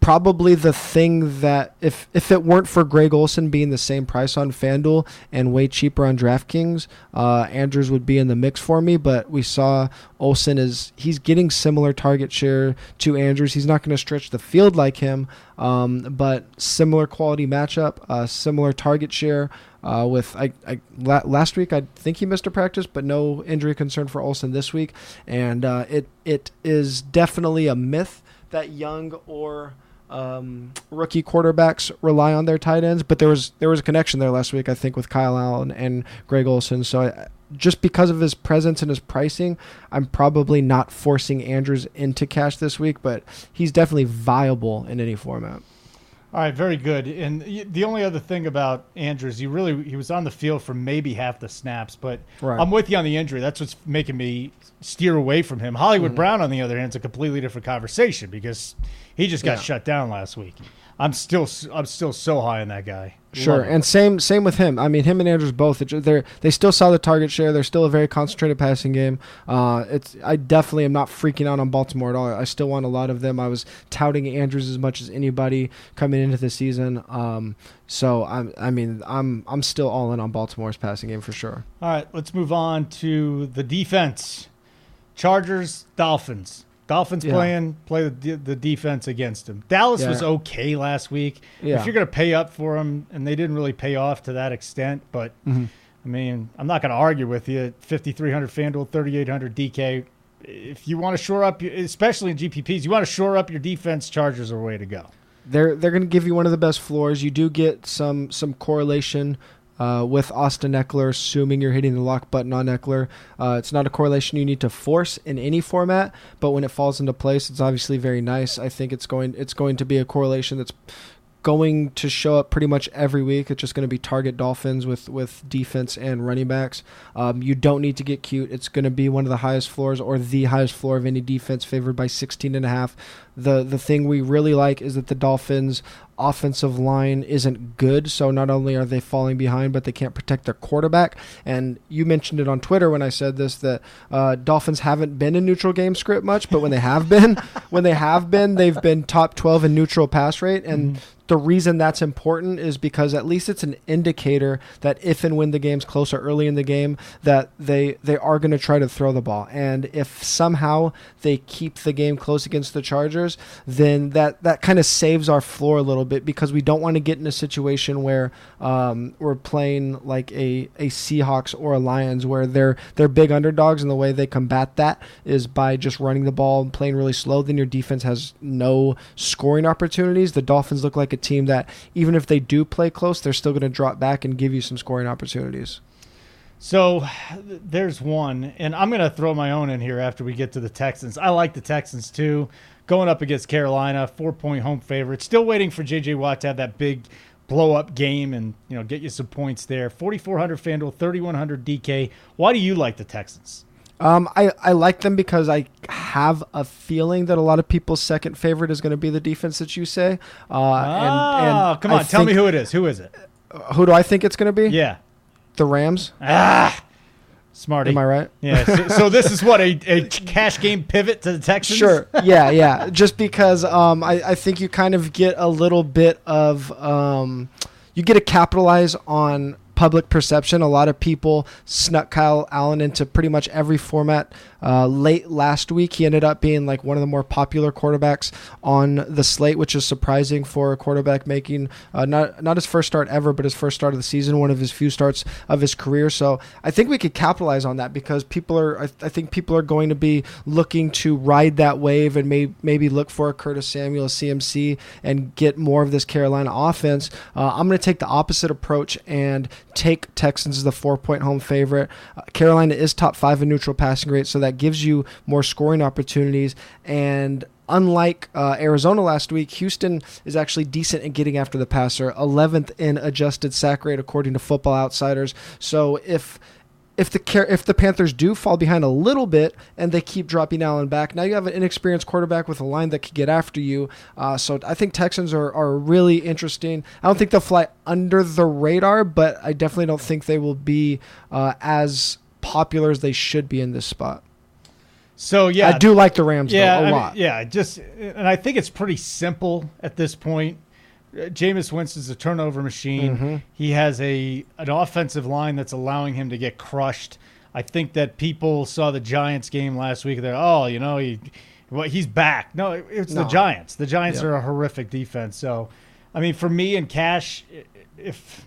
probably the thing that if if it weren't for Greg Olsen being the same price on FanDuel and way cheaper on DraftKings, uh, Andrews would be in the mix for me. But we saw Olsen is he's getting similar target share to Andrews. He's not going to stretch the field like him, um, but similar quality matchup, uh, similar target share. Uh, with I, I last week I think he missed a practice, but no injury concern for Olsen this week, and uh, it it is definitely a myth that young or um, rookie quarterbacks rely on their tight ends, but there was there was a connection there last week, I think, with Kyle Allen and Greg Olsen. So I, just because of his presence and his pricing, I'm probably not forcing Andrews into cash this week, but he's definitely viable in any format. All right, very good. And the only other thing about Andrews, he really he was on the field for maybe half the snaps, but right. I'm with you on the injury. That's what's making me steer away from him. Hollywood mm-hmm. Brown, on the other hand, is a completely different conversation because he just got yeah. shut down last week. I'm still I'm still so high on that guy. Sure, and same same with him. I mean, him and Andrews both. They they still saw the target share. They're still a very concentrated passing game. Uh, it's I definitely am not freaking out on Baltimore at all. I still want a lot of them. I was touting Andrews as much as anybody coming into the season. Um, so I'm I mean I'm I'm still all in on Baltimore's passing game for sure. All right, let's move on to the defense. Chargers, Dolphins. Dolphins yeah. playing play the, the defense against them. Dallas yeah. was okay last week. Yeah. If you're going to pay up for them, and they didn't really pay off to that extent, but mm-hmm. I mean, I'm not going to argue with you. 5,300 FanDuel, 3,800 DK. If you want to shore up, especially in GPPs, you want to shore up your defense. Chargers are a way to go. They're they're going to give you one of the best floors. You do get some some correlation uh, with Austin Ekeler, assuming you're hitting the lock button on Ekeler. Uh, it's not a correlation you need to force in any format, but when it falls into place, it's obviously very nice. I think it's going it's going to be a correlation that's going to show up pretty much every week. It's just going to be target Dolphins with with defense and running backs. Um, you don't need to get cute. It's going to be one of the highest floors or the highest floor of any defense, favored by 16 and a half. The the thing we really like is that the Dolphins offensive line isn't good. So not only are they falling behind, but they can't protect their quarterback. And you mentioned it on Twitter when I said this that uh, Dolphins haven't been in neutral game script much, but when they have been, *laughs* when they have been, they've been top 12 in neutral pass rate. And mm-hmm the reason that's important is because at least it's an indicator that if and when the game's closer early in the game that they they are going to try to throw the ball. And if somehow they keep the game close against the Chargers then that that kind of saves our floor a little bit because we don't want to get in a situation where um, we're playing like a, a Seahawks or a Lions where they're they're big underdogs and the way they combat that is by just running the ball and playing really slow then your defense has no scoring opportunities. The Dolphins look like team that even if they do play close, they're still going to drop back and give you some scoring opportunities. So there's one, and I'm going to throw my own in here after we get to the Texans. I like the Texans too. Going up against Carolina, four point home favorite. Still waiting for JJ Watt to have that big blow up game and you know get you some points there. 4400 FanDuel, 3100 DK. Why do you like the Texans? Um, I, I like them because I have a feeling that a lot of people's second favorite is going to be the defense that you say. Uh, oh, and, and come on, I tell me who it is. Who is it? Who do I think it's going to be? Yeah, the Rams. Ah, smarty. Am I right? Yeah. So, so this is what a, a cash game pivot to the Texans. Sure. Yeah, yeah. Just because um, I, I think you kind of get a little bit of um, you get to capitalize on public perception. A lot of people snuck Kyle Allen into pretty much every format uh, late last week. He ended up being like one of the more popular quarterbacks on the slate, which is surprising for a quarterback making uh, not not his first start ever, but his first start of the season, one of his few starts of his career. So I think we could capitalize on that because people are. I, I think people are going to be looking to ride that wave and may, maybe look for a Curtis Samuel, a CMC, and get more of this Carolina offense. Uh, I'm going to take the opposite approach and take Texans as the four point home favorite. Uh, Carolina is top five in neutral passing rate, so that gives you more scoring opportunities. And unlike uh, Arizona last week, Houston is actually decent in getting after the passer, 11th in adjusted sack rate according to Football Outsiders. So if if the if the Panthers do fall behind a little bit and they keep dropping Allen back, now you have an inexperienced quarterback with a line that could get after you. Uh, so I think Texans are, are really interesting. I don't think they'll fly under the radar, but I definitely don't think they will be uh, as popular as they should be in this spot. So yeah, I do like the Rams yeah, though, a I mean, lot. yeah, just and I think it's pretty simple at this point. Uh, Jameis Winston's a turnover machine. Mm-hmm. He has a an offensive line that's allowing him to get crushed. I think that people saw the Giants game last week. They're oh, you know, he well, he's back. No, it's the Giants. The Giants are a horrific defense. So, I mean, for me and cash, if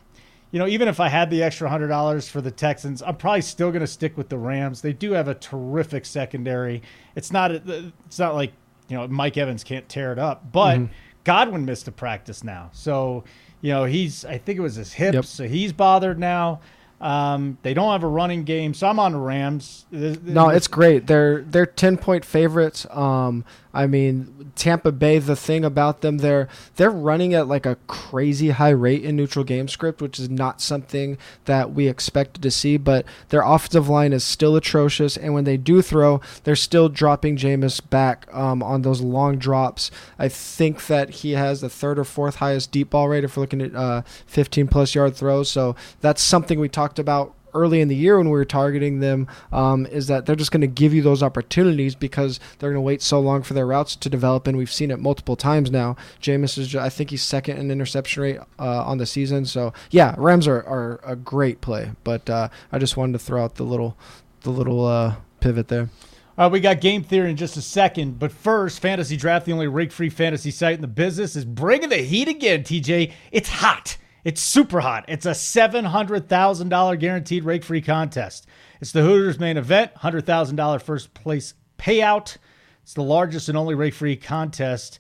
you know, even if I had the extra hundred dollars for the Texans, I'm probably still going to stick with the Rams. They do have a terrific secondary. It's not it's not like you know Mike Evans can't tear it up, but mm-hmm. Godwin missed a practice now, so you know he's I think it was his hips, Yep. so he's bothered now. Um, they don't have a running game, so I'm on the Rams. No, it's great. They're they're ten point favorites. Um, I mean, Tampa Bay. The thing about them, they're they're running at like a crazy high rate in neutral game script, which is not something that we expected to see. But their offensive line is still atrocious, and when they do throw, they're still dropping Jameis back um, on those long drops. I think that he has the third or fourth highest deep ball rate if we're looking at uh, 15 plus yard throws. So that's something we talked about early in the year when we were targeting them um, is that they're just going to give you those opportunities because they're going to wait so long for their routes to develop, and we've seen it multiple times now. Jameis is, I think he's second in interception rate uh, on the season. So yeah, Rams are, are a great play, but uh, I just wanted to throw out the little the little uh, pivot there. All right, we got game theory in just a second, but first, Fantasy Draft, the only rig-free fantasy site in the business, is bringing the heat again. TJ, it's hot. It's super hot. It's a seven hundred thousand dollar guaranteed rake-free contest. It's the Hooters main event, hundred thousand dollar first place payout. It's the largest and only rake-free contest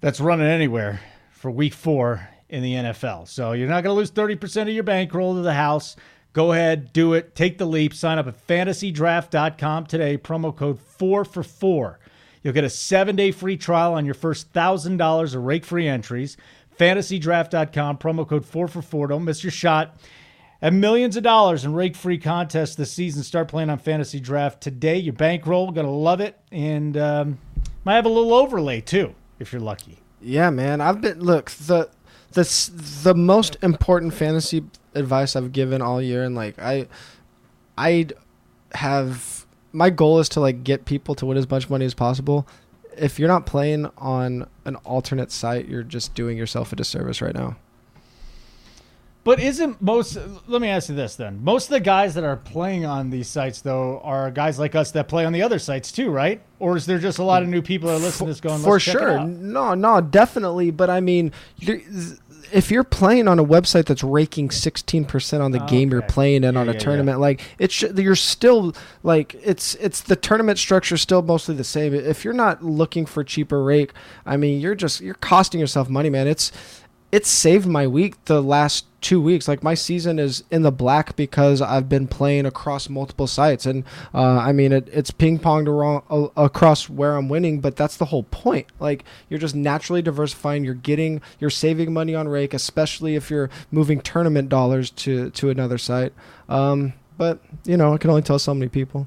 that's running anywhere for week four in the NFL. So you're not going to lose 30% of your bankroll to the house. Go ahead, do it. Take the leap. Sign up at fantasydraft.com today. Promo code 4 for 4. You'll get a seven day free trial on your first $1,000 of rake free entries. Fantasydraft.com, promo code 4 for 4. Don't miss your shot at millions of dollars in rake free contests this season. Start playing on Fantasy Draft today. Your bankroll, going to love it. And um, might have a little overlay too, if you're lucky. Yeah, man. I've been look the the the most important fantasy advice I've given all year, and like I, I have my goal is to like get people to win as much money as possible. If you're not playing on an alternate site, you're just doing yourself a disservice right now. But isn't most? Let me ask you this then. Most of the guys that are playing on these sites, though, are guys like us that play on the other sites too, right? Or is there just a lot of new people that are listening to this going, for "Let's check it sure out"? no no definitely but i mean if you're playing on a website that's raking 16% on the Oh, game you're playing in Yeah, on a yeah, yeah. tournament like it's sh- you're still like it's it's the tournament structure is still mostly the same. If you're not looking for cheaper rake i mean you're just you're costing yourself money man. It's it's saved my week the last two weeks. Like my season is in the black because I've been playing across multiple sites, and uh, I mean it, it's ping ponged around, uh, across where I'm winning. But that's the whole point. Like you're just naturally diversifying. You're getting, you're saving money on rake, especially if you're moving tournament dollars to to another site. Um, but you know, I can only tell so many people.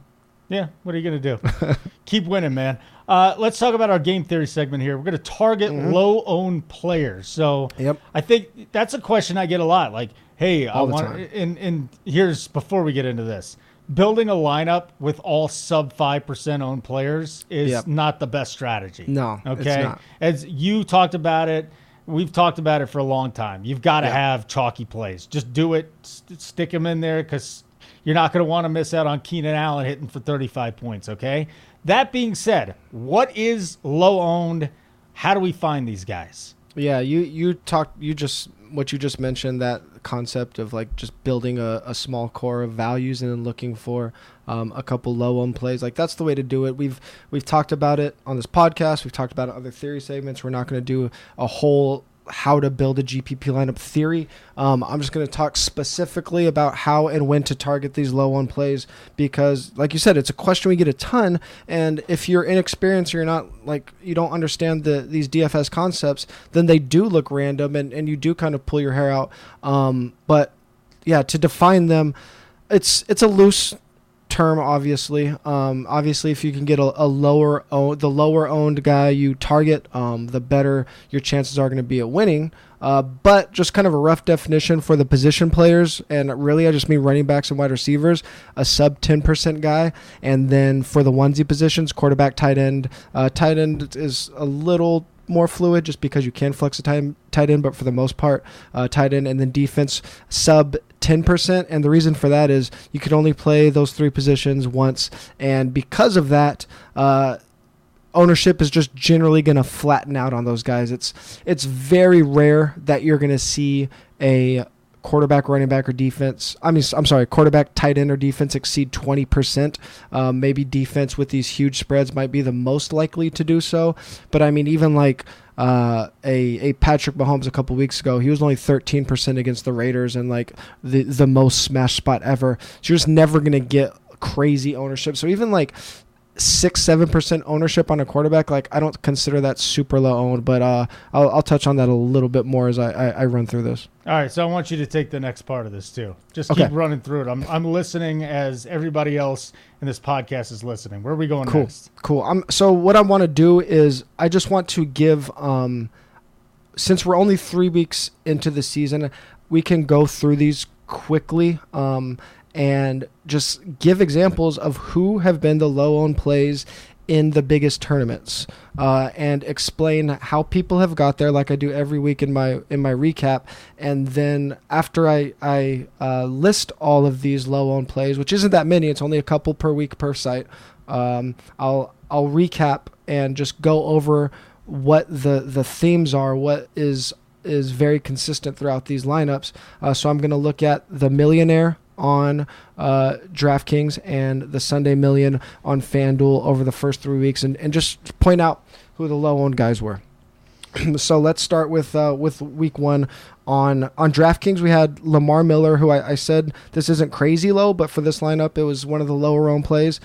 Yeah, what are you to do? *laughs* Keep winning, man. Uh, let's talk about our game theory segment here. We're going to target low owned players. So Mm-hmm. Yep. I think that's a question I get a lot. Like, hey, I All the want, time. and, and here's before we get into this building a lineup with all sub 5% owned players is Yep. not the best strategy. No, it's Okay. not. As you talked about it, we've talked about it for a long time. You've got to Yeah. have chalky plays. Just do it, st- stick them in there because you're not going to want to miss out on Keenan Allen hitting for 35 points, okay? That being said, what is low owned? How do we find these guys? Yeah, you you talked you just what you just mentioned that concept of like just building a, a small core of values and then looking for um, a couple low owned plays. Like that's the way to do it. We've we've talked about it on this podcast. We've talked about other theory segments. We're not going to do a whole how to build a GPP lineup theory. Um, I'm just going to talk specifically about how and when to target these low on plays because, like you said, it's a question we get a ton. And if you're inexperienced, or you're not like you don't understand the these DFS concepts, then they do look random and, and you do kind of pull your hair out. Um, but yeah, to define them, it's it's a loose term obviously. Um, obviously if you can get a, a lower owned, the lower owned guy you target um, the better your chances are going to be at winning. Uh, but just kind of a rough definition for the position players and really i just mean running backs and wide receivers a sub 10% guy. And then for the onesie positions quarterback tight end uh, tight end is a little more fluid just because you can flex a tight, tight end, but for the most part, uh, tight end and then defense sub 10%. And the reason for that is you can only play those three positions once. And because of that, uh, ownership is just generally going to flatten out on those guys. It's it's very rare that you're going to see a quarterback, running back, or defense. I mean, I'm sorry, quarterback, tight end, or defense exceed 20%. Um, maybe defense with these huge spreads might be the most likely to do so. But I mean, even like uh, a a Patrick Mahomes a couple weeks ago, he was only 13% against the Raiders and like the the most smash spot ever. So you're just never gonna get crazy ownership. So even like six seven percent ownership on a quarterback like i don't consider that super low owned but uh i'll, I'll touch on that a little bit more as I, I, I run through this. All right so i want you to take the next part of this too. Just Okay. keep running through it. I'm, I'm listening as everybody else in this podcast is listening. Where are we going cool. next? Cool. Um so what i want to do is i just want to give um since we're only three weeks into the season we can go through these quickly. Um and just give examples of who have been the low owned plays in the biggest tournaments uh, and explain how people have got there like i do every week in my in my recap. And then after i i uh, list all of these low owned plays which isn't that many it's only a couple per week per site um, i'll i'll recap and just go over what the the themes are what is is very consistent throughout these lineups. Uh, so i'm going to look at the millionaire on uh, DraftKings and the Sunday Million on FanDuel over the first three weeks, and, and just point out who the low owned guys were. *clears throat* so let's start with uh, with week one on on DraftKings. We had Lamar Miller, who I, I said this isn't crazy low, but for this lineup, it was one of the lower owned plays,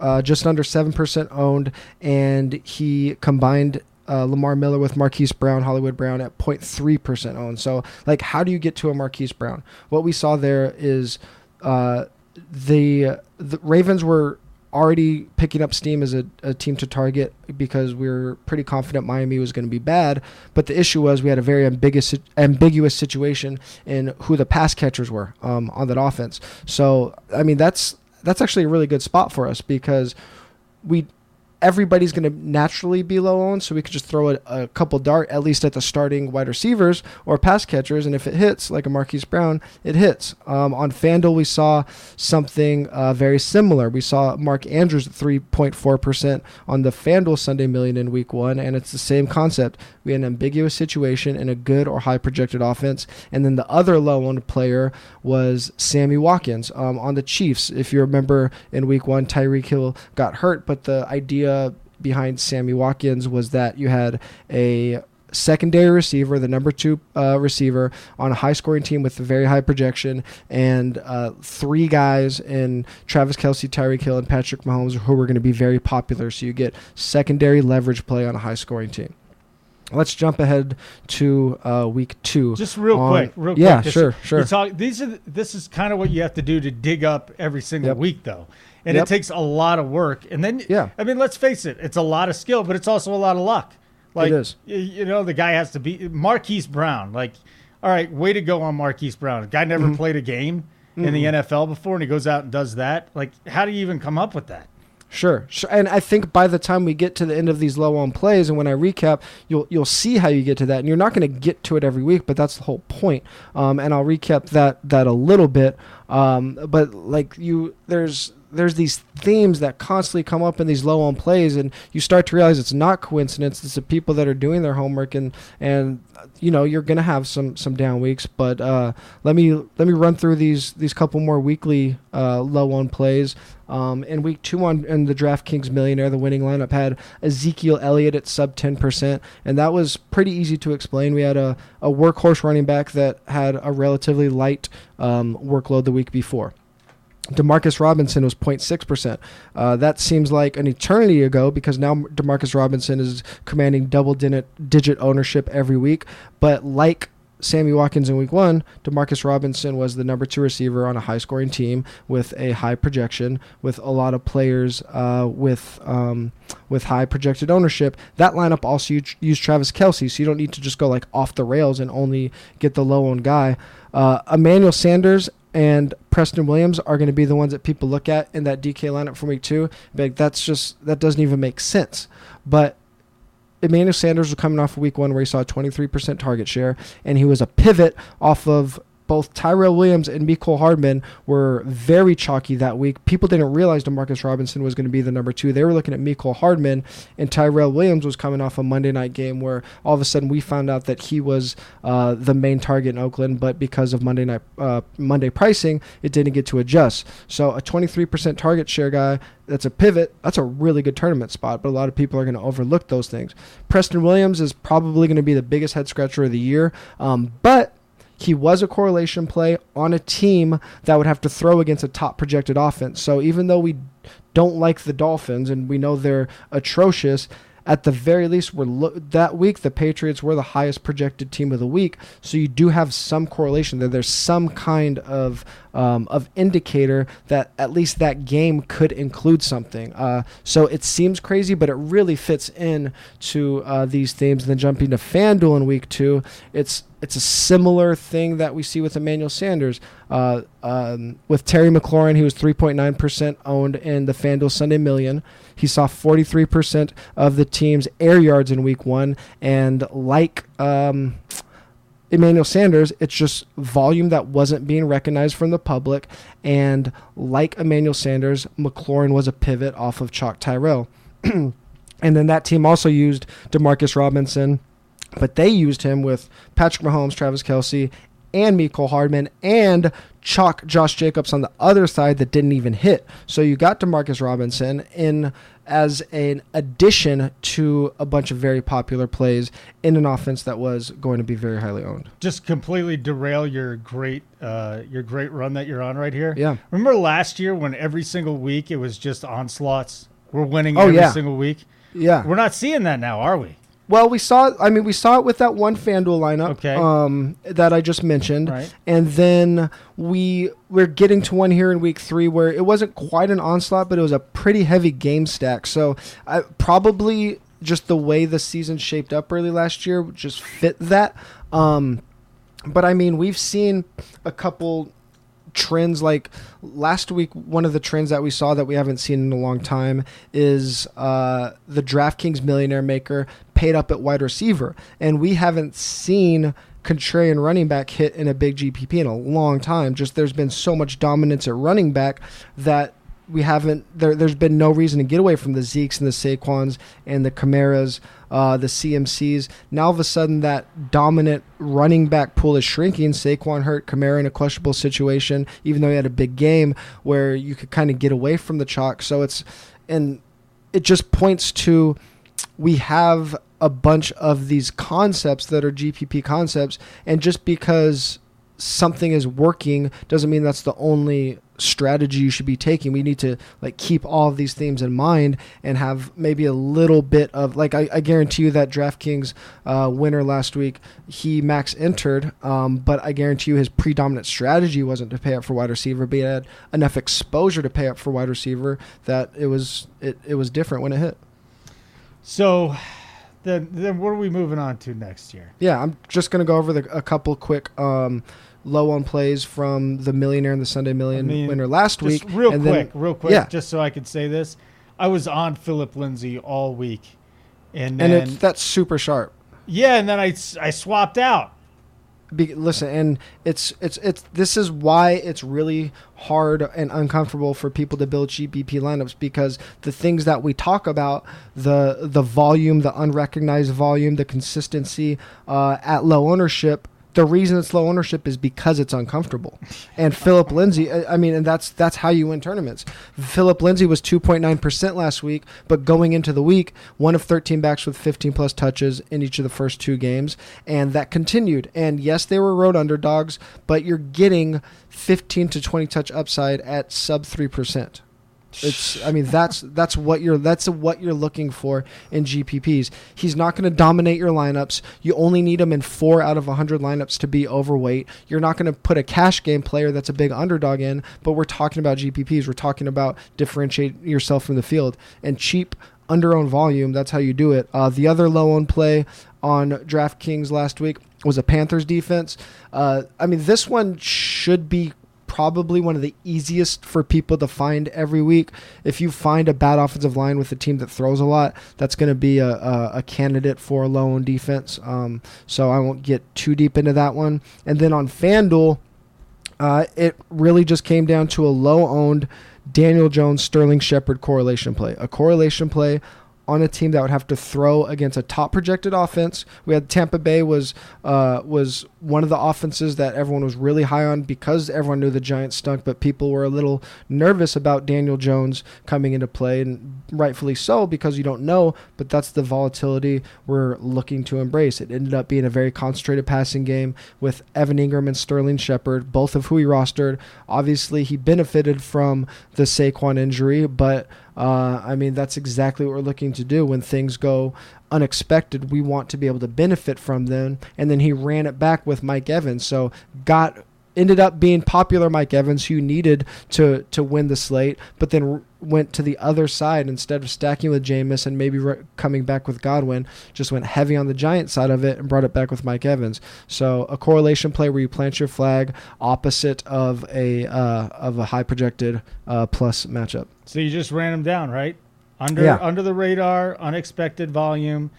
uh, just under seven percent owned, and he combined uh, Lamar Miller with Marquise Brown, Hollywood Brown at 0.3% owned. So, like, how do you get to a Marquise Brown? What we saw there is uh, the the Ravens were already picking up steam as a, a team to target because we were pretty confident Miami was going to be bad. But the issue was we had a very ambiguous ambiguous situation in who the pass catchers were um, on that offense. So I mean that's that's actually a really good spot for us because we everybody's going to naturally be low owned, so we could just throw a, a couple dart at least at the starting wide receivers or pass catchers, and if it hits, like a Marquise Brown, it hits. Um, on FanDuel, we saw something uh, very similar. We saw Mark Andrews at 3.4% on the FanDuel Sunday Million in Week One, and it's the same concept. We had an ambiguous situation in a good or high projected offense, and then the other low owned player was Sammy Watkins um, on the Chiefs. If you remember in Week One, Tyreek Hill got hurt, but the idea behind Sammy Watkins was that you had a secondary receiver, the number two uh, receiver on a high scoring team with a very high projection, and uh, three guys in Travis Kelce, Tyreek Hill, and Patrick Mahomes who were going to be very popular. So you get secondary leverage play on a high scoring team. Let's jump ahead to uh, week two. just real on- quick real yeah, quick This- sure, sure. these are the- this is kind of what you have to do to dig up every single Yep. week though and Yep. it takes a lot of work and then Yeah. i mean let's face it it's a lot of skill but it's also a lot of luck like is. you know the guy has to be marquise brown like all right way to go on marquise brown guy never Mm-hmm. played a game in the nfl before and he goes out and does that like how do you even come up with that Sure, sure. And I think by the time we get to the end of these low on plays, and when I recap, you'll you'll see how you get to that. And you're not going to get to it every week, but that's the whole point. Um, and I'll recap that that a little bit. Um, but like you, there's there's these themes that constantly come up in these low on plays, and you start to realize it's not coincidence. It's the people that are doing their homework, and and you know you're gonna have some some down weeks. But uh, let me let me run through these these couple more weekly uh, low on plays. Um, in week two on in the DraftKings Millionaire, the winning lineup had Ezekiel Elliott at sub 10%, and that was pretty easy to explain. We had a, a workhorse running back that had a relatively light um, workload the week before. Demarcus Robinson was 0.6%. Uh, that seems like an eternity ago because now Demarcus Robinson is commanding double digit ownership every week. But like Sammy Watkins in week one, Demarcus Robinson was the number two receiver on a high scoring team with a high projection, with a lot of players uh, with um, with high projected ownership. That lineup also used, Travis Kelce, so you don't need to just go like off the rails and only get the low owned guy. Uh, Emmanuel Sanders and Preston Williams are going to be the ones that people look at in that DK lineup from week two. Like that's just that doesn't even make sense. But Emmanuel Sanders was coming off of week one where he saw a 23% target share, and he was a pivot off of both Tyrell Williams and Mecole Hardman were very chalky that week. People didn't realize Demarcus Robinson was going to be the number two. They were looking at Mecole Hardman, and Tyrell Williams was coming off a Monday night game where all of a sudden we found out that he was uh, the main target in Oakland, but because of Monday night uh, Monday pricing, it didn't get to adjust. So a 23% target share guy that's a pivot. That's a really good tournament spot, but a lot of people are going to overlook those things. Preston Williams is probably going to be the biggest head scratcher of the year, um, but he was a correlation play on a team that would have to throw against a top projected offense. So even though we don't like the Dolphins and we know they're atrocious, at the very least, lo- that week the Patriots were the highest projected team of the week. So you do have some correlation there. There's some kind of um, of indicator that at least that game could include something. Uh, so it seems crazy, but it really fits in to uh, these themes. And then jumping to FanDuel in week two, it's it's a similar thing that we see with Emmanuel Sanders. Uh, um, with Terry McLaurin, he was 3.9% owned in the FanDuel Sunday Million. He saw 43% of the team's air yards in week one. And like um, Emmanuel Sanders, it's just volume that wasn't being recognized from the public. And like Emmanuel Sanders, McLaurin was a pivot off of Chalk Tyrell. *clears throat* and then that team also used Demarcus Robinson, but they used him with Patrick Mahomes, Travis Kelce, and Mecole Hardman and chalk Josh Jacobs on the other side that didn't even hit. So you got Demarcus Robinson in as an addition to a bunch of very popular plays in an offense that was going to be very highly owned. Just completely derail your great uh, your great run that you're on right here. Yeah. Remember last year when every single week it was just onslaughts? We're winning oh, every yeah. single week. Yeah. We're not seeing that now, are we? Well, we saw. I mean, we saw it with that one FanDuel lineup Okay. um, that I just mentioned, Right. and then we we're getting to one here in week three where it wasn't quite an onslaught, but it was a pretty heavy game stack. So I probably just the way the season shaped up early last year just fit that. Um, but I mean, we've seen a couple trends like last week one of the trends that we saw that we haven't seen in a long time is uh, the DraftKings millionaire maker paid up at wide receiver and we haven't seen contrarian running back hit in a big GPP in a long time just there's been so much dominance at running back that we haven't there there's been no reason to get away from the Zekes and the Saquons and the Kamaras uh, the CMCs. Now all of a sudden, that dominant running back pool is shrinking. Saquon hurt, Kamara in a questionable situation, even though he had a big game where you could kind of get away from the chalk. So it's and it just points to we have a bunch of these concepts that are GPP concepts, and just because something is working doesn't mean that's the only strategy you should be taking. We need to like keep all of these themes in mind and have maybe a little bit of like I, I guarantee you that DraftKings uh, winner last week he max entered, um, but I guarantee you his predominant strategy wasn't to pay up for wide receiver, but he had enough exposure to pay up for wide receiver that it was it, it was different when it hit. So then then what are we moving on to next year? Yeah, I'm just gonna go over the, a couple quick um, low on plays from the Millionaire and the Sunday Million I mean, winner last week. real and quick, then- real quick, yeah. just so I could say this. I was on Philip Lindsay all week. And and then it's that's super sharp. yeah, and then I I swapped out. Be, listen, and it's it's it's this is why it's really hard and uncomfortable for people to build GPP lineups because the things that we talk about the the volume, the unrecognized volume, the consistency uh, at low ownership the reason it's low ownership is because it's uncomfortable. And Philip Lindsay, I mean, and that's that's how you win tournaments. Philip Lindsay was 2.9% last week, but going into the week, one of 13 backs with 15 plus touches in each of the first two games, and that continued. And yes, they were road underdogs, but you're getting 15 to 20 touch upside at sub 3%. It's I mean that's that's what you're that's what you're looking for in GPPs. He's not going to dominate your lineups. You only need him in 4 out of 100 lineups to be overweight. You're not going to put a cash game player that's a big underdog in, but we're talking about GPPs. We're talking about differentiate yourself from the field and cheap under owned volume, that's how you do it. Uh, the other low owned play on DraftKings last week was a Panthers defense. Uh, I mean, this one should be probably one of the easiest for people to find every week. If you find a bad offensive line with a team that throws a lot, that's going to be a, a, a, candidate for a low owned defense. Um, so I won't get too deep into that one. And then on FanDuel, uh, it really just came down to a low owned Daniel Jones Sterling Shepard correlation play. A correlation play on a team that would have to throw against a top projected offense. We had Tampa Bay was uh, was one of the offenses that everyone was really high on because everyone knew the Giants stunk, but people were a little nervous about Daniel Jones coming into play, and rightfully so because you don't know. But that's the volatility we're looking to embrace. It ended up being a very concentrated passing game with Evan Engram and Sterling Shepard, both of who he rostered. Obviously, he benefited from the Saquon injury, but uh, I mean, that's exactly what we're looking to do when things go unexpected. We want to be able to benefit from them. And then he ran it back with Mike Evans. So got ended up being popular Mike Evans, who needed to to win the slate, but then went to the other side instead of stacking with Jameis and maybe re- coming back with Godwin. Just went heavy on the Giant side of it and brought it back with Mike Evans. So a correlation play where you plant your flag opposite of a uh, of a high projected uh, plus matchup. So you just ran them down, right? Under Yeah. under the radar, unexpected volume,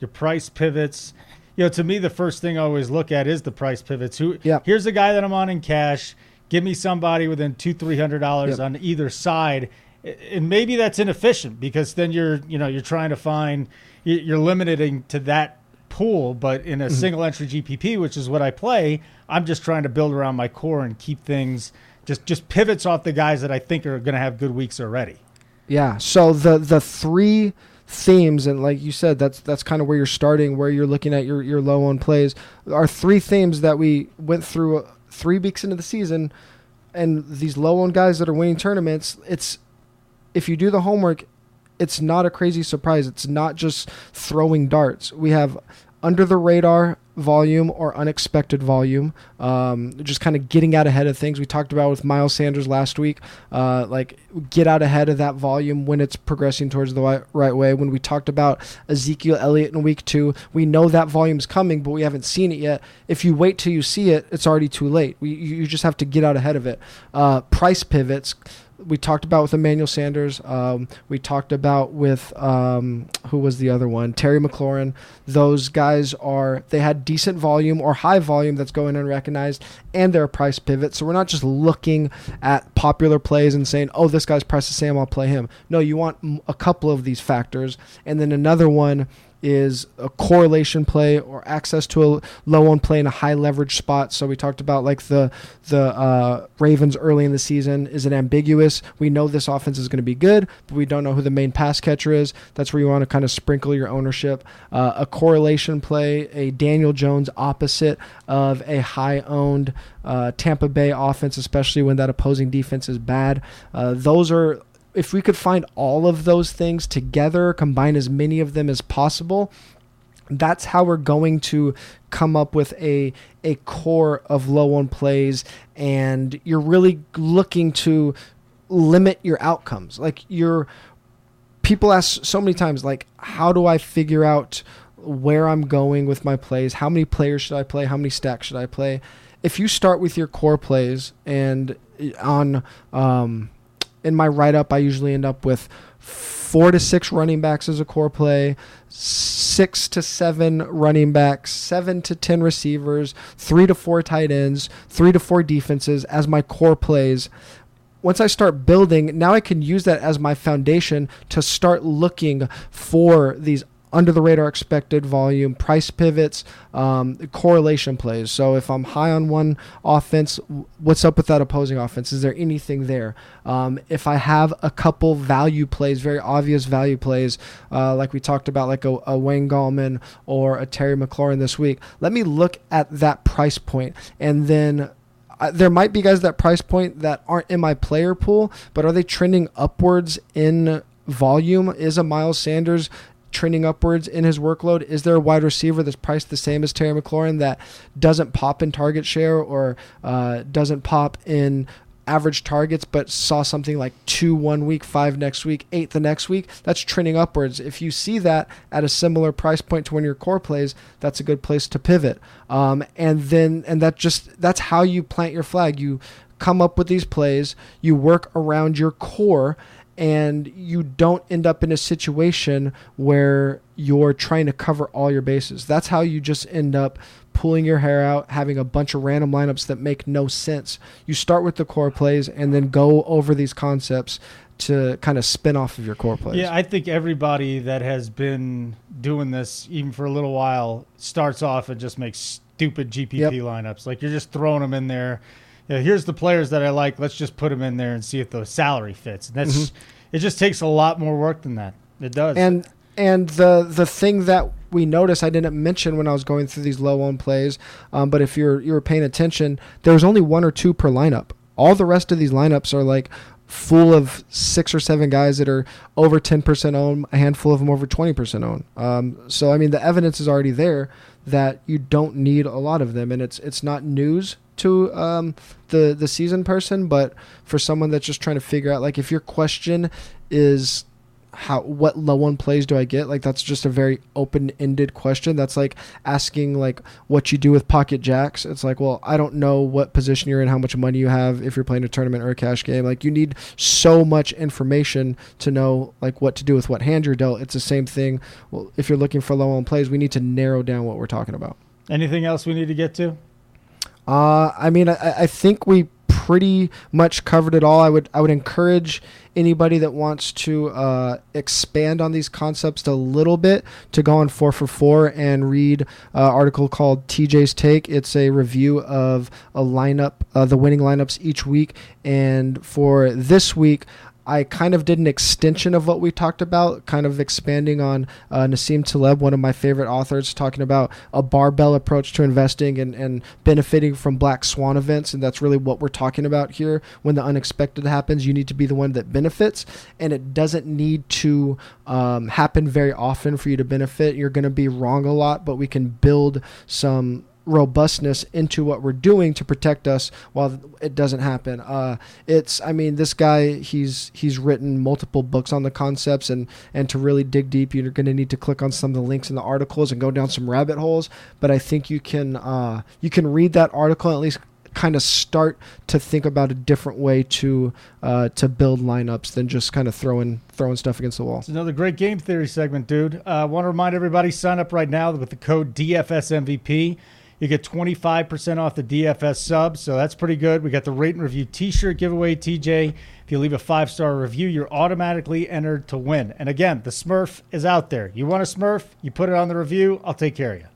your price pivots. You know, to me, the first thing I always look at is the price pivots. Who? Yeah. Here's a guy that I'm on in cash. Give me somebody within two, three hundred dollars Yep. on either side, and maybe that's inefficient because then you're, you know, you're trying to find, you- you're limiting to that pool. But in a Mm-hmm. single entry GPP, which is what I play, I'm just trying to build around my core and keep things just just pivots off the guys that I think are going to have good weeks already. Yeah. So the the three themes and like you said that's that's kind of where you're starting where you're looking at your your low on plays are three themes that we went through uh, 3 weeks into the season and these low on guys that are winning tournaments it's if you do the homework it's not a crazy surprise. It's not just throwing darts. We have under the radar volume or unexpected volume um, just kind of getting out ahead of things. We talked about with miles sanders last week uh, like get out ahead of that volume when it's progressing towards the right, way. When we talked about ezekiel elliott in week two we know that volume's coming but we haven't seen it yet. If you wait till you see it it's already too late. We, you just have to get out ahead of it. Uh, price pivots we talked about with Emmanuel Sanders. Um, we talked about with um, who was the other one? Terry McLaurin. Those guys are they had decent volume or high volume that's going unrecognized, and they're a price pivot. So we're not just looking at popular plays and saying, "Oh, this guy's price the same, I'll play him." No, you want a couple of these factors, and then another one is a correlation play or access to a low on play in a high leverage spot. So we talked about like the the uh, Ravens early in the season. Is it ambiguous? We know this offense is going to be good, but we don't know who the main pass catcher is. That's where you want to kind of sprinkle your ownership. Uh, a correlation play, a Daniel Jones opposite of a high owned uh, Tampa Bay offense, especially when that opposing defense is bad. Uh, those are if we could find all of those things together, combine as many of them as possible, that's how we're going to come up with a a core of low on plays. And you're really looking to limit your outcomes. Like you're people ask so many times like how do i figure out where i'm going with my plays? How many players should i play? How many stacks should i play? If you start with your core plays and on um, in my write up i usually end up with four to six running backs as a core play, six to seven running backs, seven to ten receivers, three to four tight ends, three to four defenses as my core plays. Once I start building, now I can use that as my foundation to start looking for these under the radar expected volume, price pivots, um, correlation plays. So if I'm high on one offense, what's up with that opposing offense? Is there anything there? Um, if I have a couple value plays, very obvious value plays, uh, like we talked about, like a, a Wayne Gallman or a Terry McLaurin this week, let me look at that price point and then there might be guys at that price point that aren't in my player pool, but are they trending upwards in volume? Is a Miles Sanders trending upwards in his workload? Is there a wide receiver that's priced the same as Terry McLaurin that doesn't pop in target share or uh, doesn't pop in average targets, but saw something like two one week, five next week, eight the next week? That's trending upwards. If you see that at a similar price point to one of your core plays, that's a good place to pivot. Um, and then, and that just that's how you plant your flag. You come up with these plays, you work around your core and you don't end up in a situation where you're trying to cover all your bases. That's how you just end up pulling your hair out, having a bunch of random lineups that make no sense. You start with the core plays and then go over these concepts to kind of spin off of your core plays. Yeah, I think everybody that has been doing this even for a little while starts off and just makes stupid GPP yep. lineups. Like you're just throwing them in there yeah, here's the players that I like. Let's just put them in there and see if the salary fits. And that's mm-hmm. it. Just takes a lot more work than that. It does. And and the the thing that we noticed I didn't mention when I was going through these low owned plays, um, but if you're you're paying attention, there's only one or two per lineup. All the rest of these lineups are like full of six or seven guys that are over 10% owned, a handful of them over 20% owned. Um, so, I mean, the evidence is already there that you don't need a lot of them, and it's it's not news to um, the the season person, but for someone that's just trying to figure out, like, if your question is how what low owned plays do I get? Like that's just a very open ended question. That's like asking like what you do with pocket jacks. It's like, well, I don't know what position you're in, how much money you have, if you're playing a tournament or a cash game. Like you need so much information to know like what to do with what hand you're dealt. It's the same thing. Well, if you're looking for low owned plays, we need to narrow down what we're talking about. Anything else we need to get to? Uh, I mean, I, I think we pretty much covered it all. I would I would encourage anybody that wants to uh, expand on these concepts a little bit to go on 4 for 4 and read an uh, article called TJ's Take. It's a review of a lineup, uh, the winning lineups each week. And for this week, I kind of did an extension of what we talked about, kind of expanding on uh, Nassim Taleb, one of my favorite authors, talking about a barbell approach to investing and, and benefiting from black swan events. And that's really what we're talking about here. When the unexpected happens, you need to be the one that benefits. And it doesn't need to um, happen very often for you to benefit. You're going to be wrong a lot, but we can build some robustness into what we're doing to protect us while it doesn't happen. Uh, it's, I mean, this guy, he's he's written multiple books on the concepts, and and to really dig deep, you're going to need to click on some of the links in the articles and go down some rabbit holes. But I think you can uh, you can read that article at least kind of start to think about a different way to uh, to build lineups than just kind of throwing throwing stuff against the wall. It's another great game theory segment, dude. I uh, want to remind everybody sign up right now with the code DFSMVP. You get 25% off the DFS sub, so that's pretty good. We got the rate and review t shirt giveaway, TJ. If you leave a five star review, you're automatically entered to win. And again, the Smurf is out there. You want a Smurf, you put it on the review, I'll take care of you.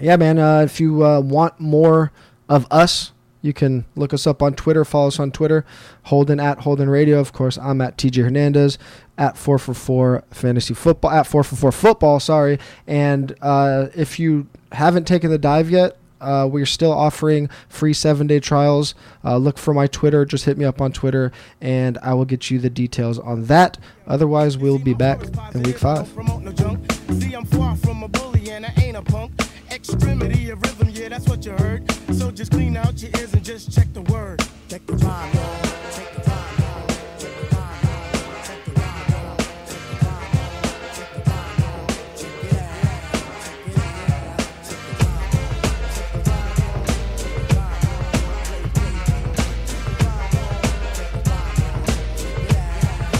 Yeah, man. Uh, if you uh, want more of us, you can look us up on Twitter. Follow us on Twitter. Holden at Holden Radio. Of course, I'm at TJ Hernandez at four for four fantasy football at four for four football. Sorry. And uh, if you haven't taken the dive yet, uh, we're still offering free seven day trials. Uh, look for my Twitter. Just hit me up on Twitter, and I will get you the details on that. Otherwise, we'll be back in week five. Extremity of rhythm, yeah, that's what you heard. So just clean out your ears and just check